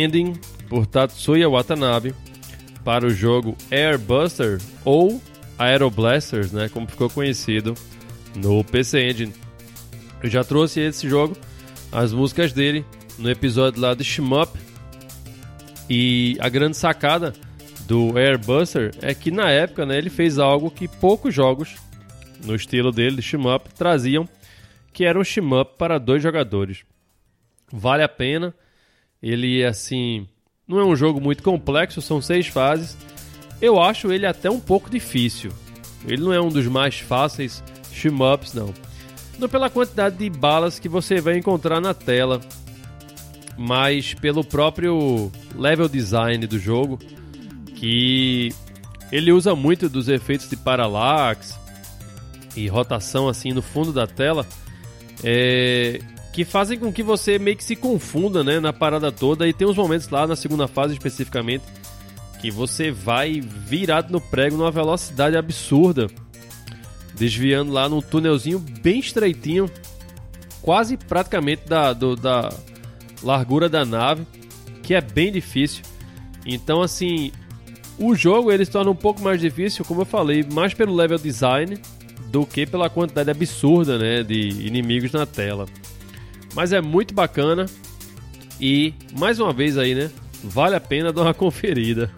Ending por Tatsuya Watanabe para o jogo Airbuster ou Aeroblasters, né, como ficou conhecido no PC Engine. Eu já trouxe esse jogo, as músicas dele, no episódio lá de Shmup. E a grande sacada do Airbuster é que na época né, ele fez algo que poucos jogos no estilo dele de Shmup traziam, que era um Shmup para dois jogadores. Vale a pena. Ele assim, não é um jogo muito complexo, são seis fases. Eu acho ele até um pouco difícil. Ele não é um dos mais fáceis shmups, não. Não pela quantidade de balas que você vai encontrar na tela, mas pelo próprio level design do jogo, que ele usa muito dos efeitos de parallax e rotação assim no fundo da tela, é, que fazem com que você meio que se confunda né, na parada toda. E tem uns momentos lá na segunda fase especificamente que você vai virado no prego numa velocidade absurda, desviando lá num túnelzinho bem estreitinho, quase praticamente da, do, da largura da nave, que é bem difícil. Então, assim, o jogo ele se torna um pouco mais difícil, como eu falei, mais pelo level design do que pela quantidade absurda né, de inimigos na tela. Mas é muito bacana e, mais uma vez aí, né? Vale a pena dar uma conferida.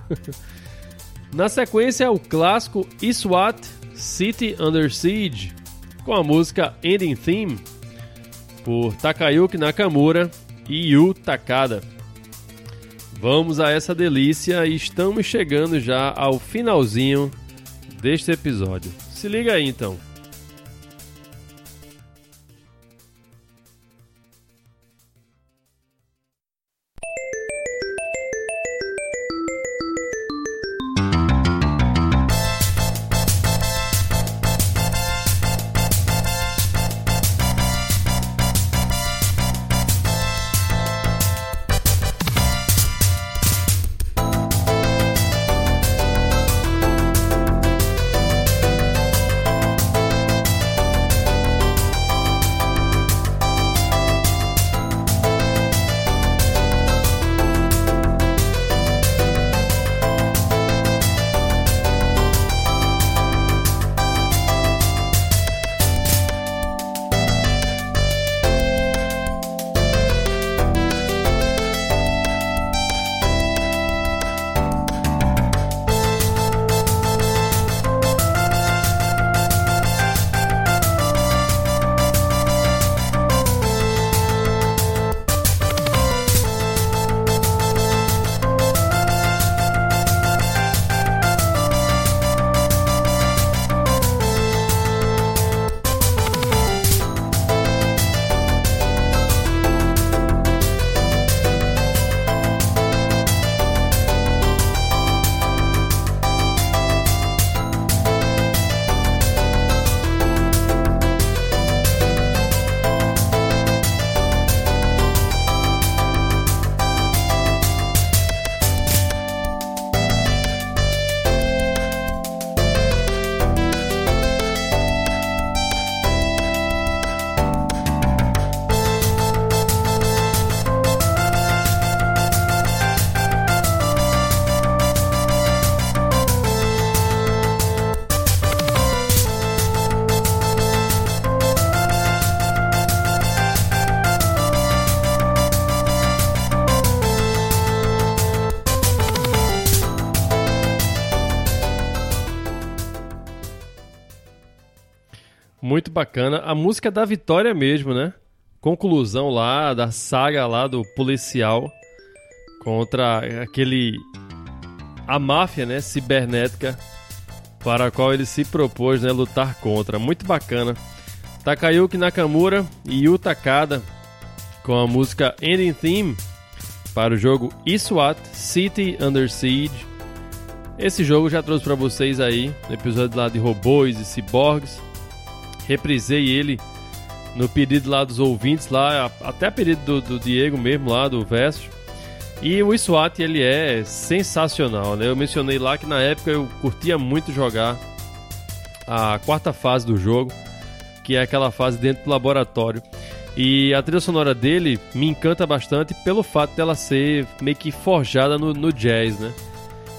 Na sequência, o clássico SWAT City Under Siege, com a música Ending Theme, por Takayuki Nakamura e Yu Takada. Vamos a essa delícia e estamos chegando já ao finalzinho deste episódio. Se liga aí então. Bacana. A música da Vitória mesmo, né? Conclusão lá da saga lá do policial contra aquele a máfia, né, cibernética para a qual ele se propôs, né, lutar contra. Muito bacana. Takayuki Nakamura e Yu Takada com a música Ending Theme para o jogo ISWAT City Under Siege. Esse jogo já trouxe para vocês aí no episódio lá de robôs e ciborgues reprisei ele no pedido lá dos ouvintes, lá até pedido do, do Diego mesmo lá do Versus. E o SWAT ele é sensacional, né? Eu mencionei lá que na época eu curtia muito jogar a quarta fase do jogo, que é aquela fase dentro do laboratório. E a trilha sonora dele me encanta bastante pelo fato dela ser meio que forjada no, no jazz, né?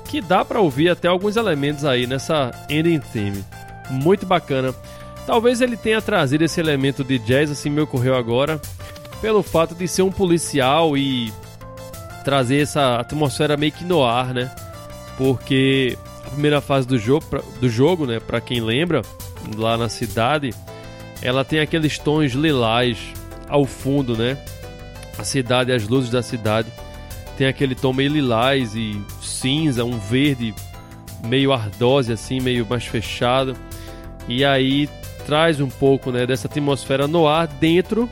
Que dá para ouvir até alguns elementos aí nessa ending theme. Muito bacana. Talvez ele tenha trazido esse elemento de jazz, assim me ocorreu agora, pelo fato de ser um policial e trazer essa atmosfera meio que no ar, né? Porque a primeira fase do jogo, do jogo né, para quem lembra, lá na cidade, ela tem aqueles tons lilás ao fundo, né? A cidade, as luzes da cidade tem aquele tom meio lilás e cinza, um verde meio ardose assim, meio mais fechado. E aí traz um pouco, né, dessa atmosfera no ar dentro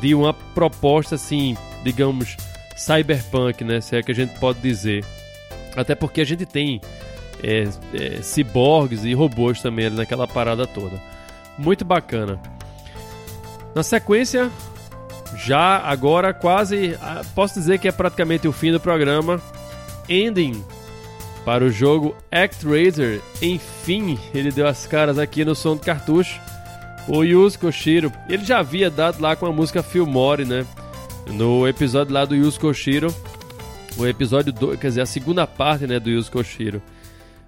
de uma proposta assim, digamos, cyberpunk, né, se é que a gente pode dizer. Até porque a gente tem é, é, ciborgues e robôs também ali naquela parada toda. Muito bacana. Na sequência, já agora quase ah, posso dizer que é praticamente o fim do programa. Ending para o jogo ActRaiser. Enfim, ele deu as caras aqui no som do cartucho. O Yuzo Koshiro, ele já havia dado lá com a música Filmore, né? No episódio lá do Yuzo Koshiro. O episódio 2, quer dizer, a segunda parte, né, do Yuzo Koshiro.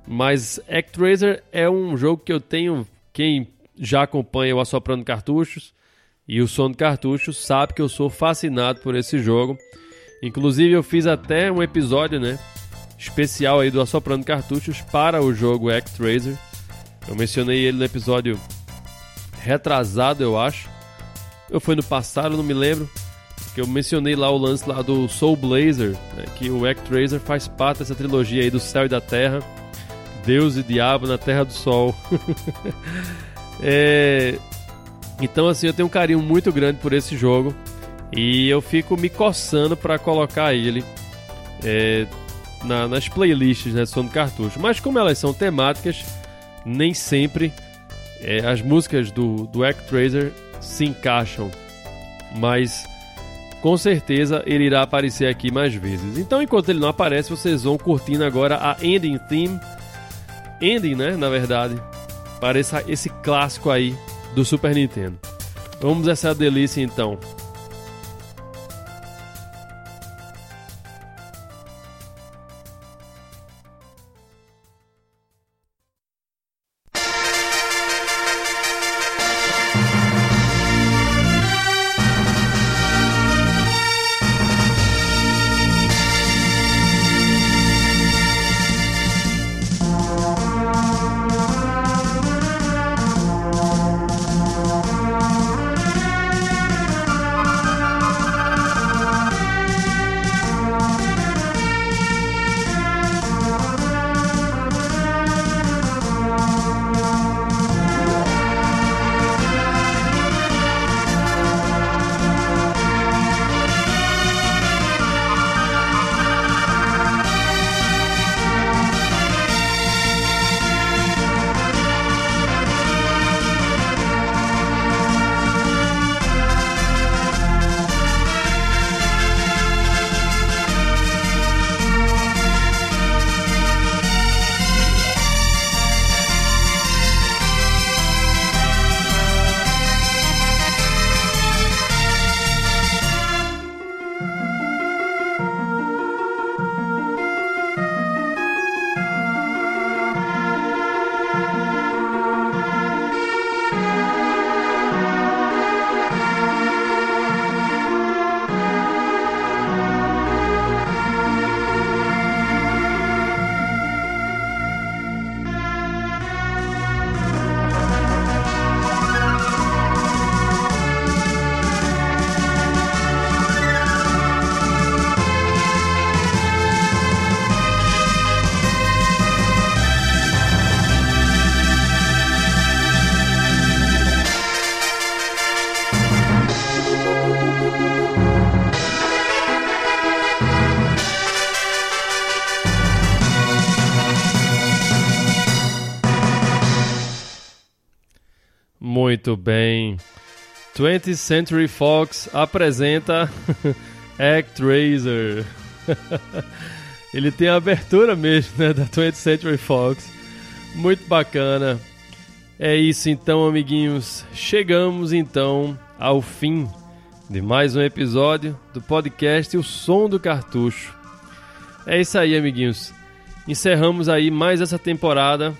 Mas ActRaiser é um jogo que eu tenho, quem já acompanha o Assoprando Cartuchos, e o som do cartucho sabe que eu sou fascinado por esse jogo. Inclusive eu fiz até um episódio, né, especial aí do Assoprando Cartuchos para o jogo Actraiser. Eu mencionei ele no episódio retrasado, eu acho. Eu fui no passado, não me lembro. Que eu mencionei lá o lance lá do Soul Blazer, né, que o Actraiser faz parte dessa trilogia aí do céu e da terra. Deus e diabo na terra do sol. é, então, assim, eu tenho um carinho muito grande por esse jogo e eu fico me coçando para colocar ele é, na, nas playlists né, som do cartucho. Mas como elas são temáticas, nem sempre é, as músicas do, do Actraiser se encaixam. Mas com certeza ele irá aparecer aqui mais vezes. Então, enquanto ele não aparece, vocês vão curtindo agora a ending theme. Ending, né? Na verdade, para esse, esse clássico aí do Super Nintendo. Vamos essa delícia então. Muito bem. 20th Century Fox apresenta Actraiser. Ele tem a abertura mesmo, né, da 20th Century Fox. Muito bacana. É isso então, amiguinhos. Chegamos então ao fim de mais um episódio do podcast O Som do Cartucho. É isso aí, amiguinhos. Encerramos aí mais essa temporada,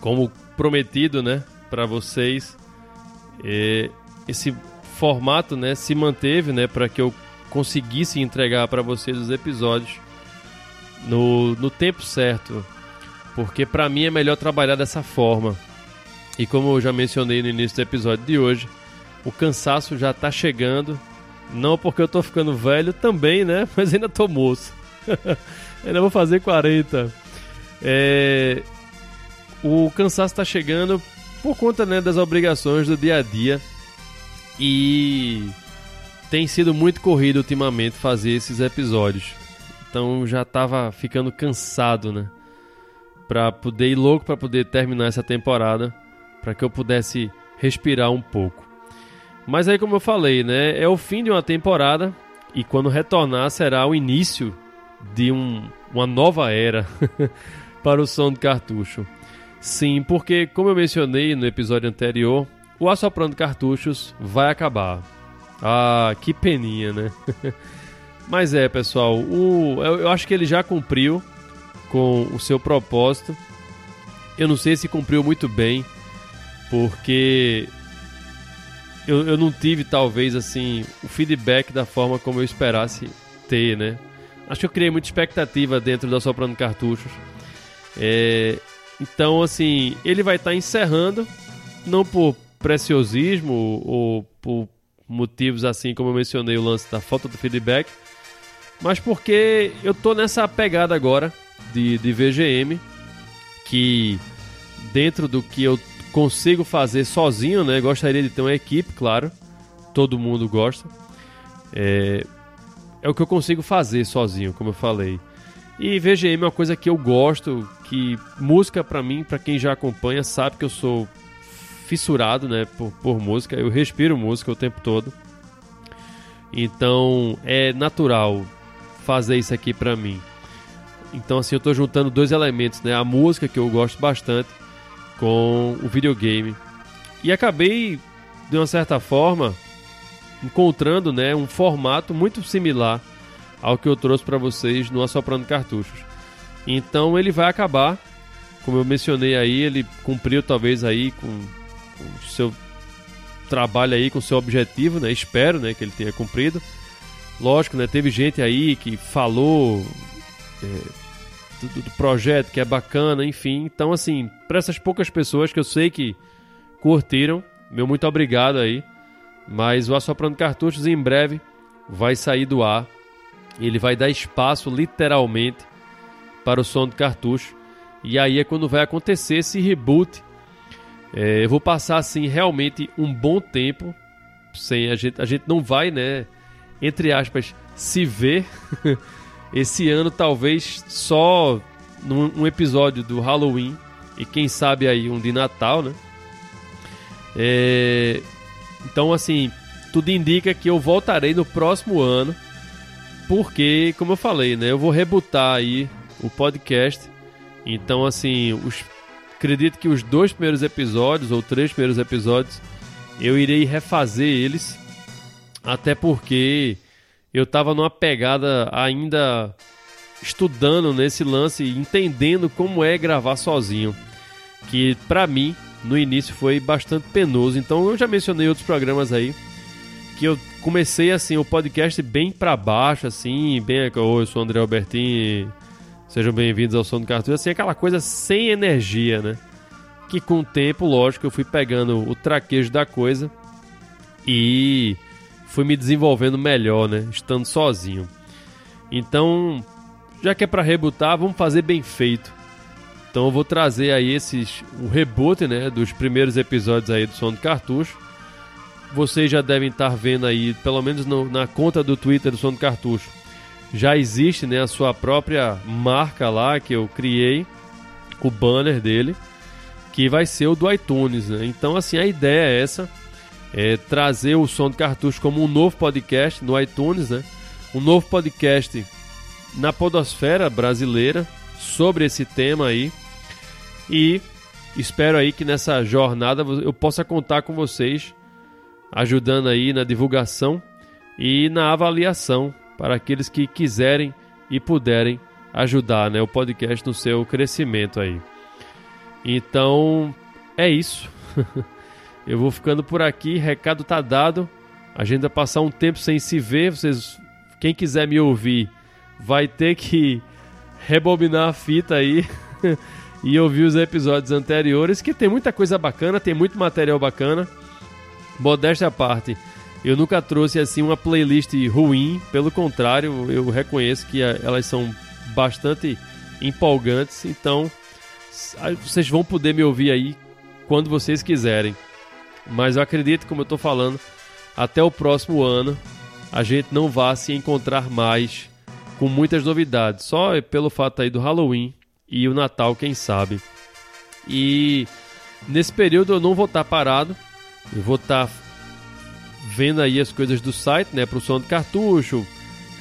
como prometido, né, para vocês. Esse formato, né, se manteve, né, para que eu conseguisse entregar para vocês os episódios no, no tempo certo, porque para mim é melhor trabalhar dessa forma. E como eu já mencionei no início do episódio de hoje, o cansaço já tá chegando. Não porque eu tô ficando velho também, né? Mas ainda tô moço. ainda vou fazer 40. É... O cansaço tá chegando por conta né, das obrigações do dia a dia. E tem sido muito corrido ultimamente fazer esses episódios. Então já tava ficando cansado, né? Pra poder ir louco para poder terminar essa temporada, para que eu pudesse respirar um pouco. Mas aí, como eu falei, né? É o fim de uma temporada e quando retornar será o início de um, uma nova era para o som de cartucho. Sim, porque, como eu mencionei no episódio anterior, o Assoprando Cartuchos vai acabar. Ah, que peninha, né? Mas é, pessoal, o, eu, eu acho que ele já cumpriu com o seu propósito. Eu não sei se cumpriu muito bem, porque eu, eu não tive, talvez, assim, o feedback da forma como eu esperasse ter, né? Acho que eu criei muita expectativa dentro da Soprando Cartuchos. É, então, assim, ele vai estar tá encerrando, não por preciosismo ou por motivos assim como eu mencionei o lance da falta do feedback, mas porque eu tô nessa pegada agora de, de VGM, que dentro do que eu consigo fazer sozinho, né? Gostaria de ter uma equipe, claro. Todo mundo gosta. É, é o que eu consigo fazer sozinho, como eu falei. E VGM é uma coisa que eu gosto, que música para mim, para quem já acompanha, sabe que eu sou fissurado, né, por, por música. Eu respiro música o tempo todo. Então, é natural fazer isso aqui para mim. Então, assim, eu tô juntando dois elementos, né? A música, que eu gosto bastante, com o videogame. E acabei, de uma certa forma, encontrando né, um formato muito similar ao que eu trouxe para vocês no Assoprando Cartuchos. Então ele vai acabar, como eu mencionei aí, ele cumpriu talvez aí com, o seu trabalho aí, com o seu objetivo, né? Espero, né, que ele tenha cumprido. Lógico, né, teve gente aí que falou é, do, do, projeto, que é bacana, enfim. Então, assim, para essas poucas pessoas que eu sei que curtiram, meu muito obrigado aí. Mas o Assoprando Cartuchos em breve vai sair do ar. Ele vai dar espaço, literalmente, para o som do cartucho. E aí é quando vai acontecer esse reboot. É, eu vou passar, assim, realmente um bom tempo. Sem a gente, a gente não vai, né? Entre aspas, se ver. Esse ano talvez só num um episódio do Halloween e quem sabe aí um de Natal, né? É... Então assim, tudo indica que eu voltarei no próximo ano, porque como eu falei, né? Eu vou rebutar aí o podcast. Então assim, os... acredito que os dois primeiros episódios ou três primeiros episódios eu irei refazer eles, até porque eu tava numa pegada ainda estudando nesse lance, entendendo como é gravar sozinho, que para mim no início foi bastante penoso. Então eu já mencionei outros programas aí que eu comecei assim o podcast bem para baixo assim, bem, oi, eu sou o André Albertin, sejam bem-vindos ao Som do Cartucho, assim aquela coisa sem energia, né? Que com o tempo, lógico, eu fui pegando o traquejo da coisa e fui me desenvolvendo melhor, né? Estando sozinho. Então, já que é para rebutar, vamos fazer bem feito. Então eu vou trazer aí esses o reboot, né, dos primeiros episódios aí do Som do Cartucho. Vocês já devem estar vendo aí, pelo menos no, na conta do Twitter do Som do Cartucho, já existe, né, a sua própria marca lá que eu criei, o banner dele, que vai ser o do iTunes, né? Então assim, a ideia é essa é, trazer o som do cartucho como um novo podcast no iTunes, né? Um novo podcast na podosfera brasileira sobre esse tema aí. E espero aí que nessa jornada eu possa contar com vocês ajudando aí na divulgação e na avaliação para aqueles que quiserem e puderem ajudar né, o podcast no seu crescimento aí. Então é isso. Eu vou ficando por aqui, recado tá dado. A gente vai passar um tempo sem se ver. Vocês, quem quiser me ouvir, vai ter que rebobinar a fita aí e ouvir os episódios anteriores, que tem muita coisa bacana, tem muito material bacana. Modéstia à parte, eu nunca trouxe assim uma playlist ruim, pelo contrário, eu reconheço que eh, elas são bastante empolgantes, então vocês vão poder me ouvir aí quando vocês quiserem. Mas eu acredito, como eu estou falando, até o próximo ano a gente não vá se encontrar mais com muitas novidades, só pelo fato aí do Halloween e o Natal, quem sabe. E nesse período eu não vou estar parado, eu vou estar vendo aí as coisas do site, né, para o som do cartucho,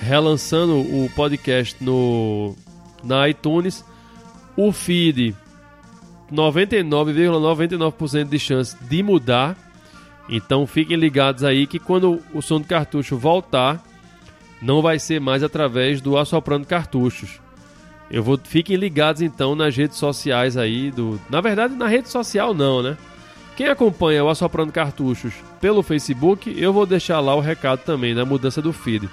relançando o podcast no na iTunes, o feed 99,99% ,99 de chance de mudar. Então fiquem ligados aí que quando o som do cartucho voltar, não vai ser mais através do Assoprando Cartuchos. Eu vou fiquem ligados então nas redes sociais aí do, na verdade na rede social não, né? Quem acompanha o Assoprando Cartuchos pelo Facebook, eu vou deixar lá o recado também na mudança do feed.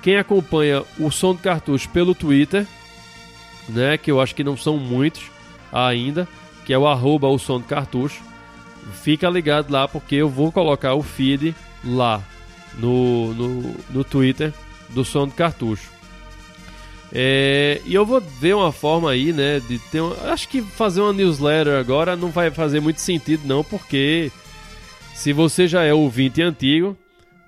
Quem acompanha o Som do Cartucho pelo Twitter, né, que eu acho que não são muitos ainda, que é o arroba o som do cartucho. Fica ligado lá porque eu vou colocar o feed lá no, no, no Twitter do som do cartucho. É, e eu vou ver uma forma aí, né, de ter uma, acho que fazer uma newsletter agora não vai fazer muito sentido não, porque se você já é ouvinte antigo,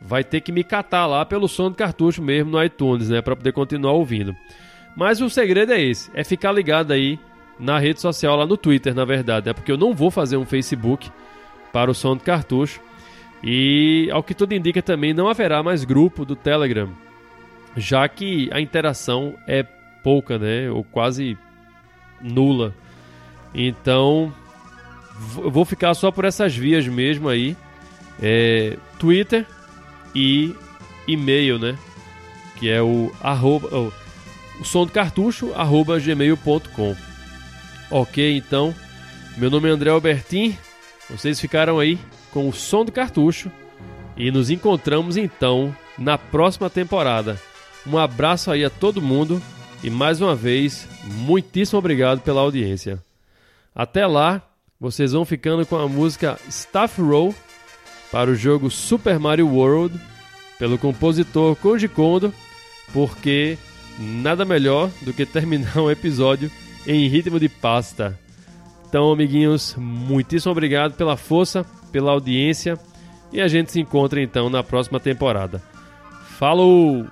vai ter que me catar lá pelo som do cartucho mesmo no iTunes, né, para poder continuar ouvindo. Mas o segredo é esse, é ficar ligado aí na rede social, lá no Twitter, na verdade, é porque eu não vou fazer um Facebook para o som do cartucho. E ao que tudo indica também não haverá mais grupo do Telegram, já que a interação é pouca, né, ou quase nula. Então, vou ficar só por essas vias mesmo aí, é, Twitter e e-mail, né, que é o arroba, o som do cartucho arroba gmail.com. Ok, então, meu nome é André Albertin, vocês ficaram aí com o som do cartucho e nos encontramos então na próxima temporada. Um abraço aí a todo mundo e mais uma vez, muitíssimo obrigado pela audiência. Até lá, vocês vão ficando com a música Staff Roll para o jogo Super Mario World pelo compositor Koji Kondo, porque nada melhor do que terminar um episódio em ritmo de pasta. Então, amiguinhos, muitíssimo obrigado pela força, pela audiência e a gente se encontra então na próxima temporada. Falou!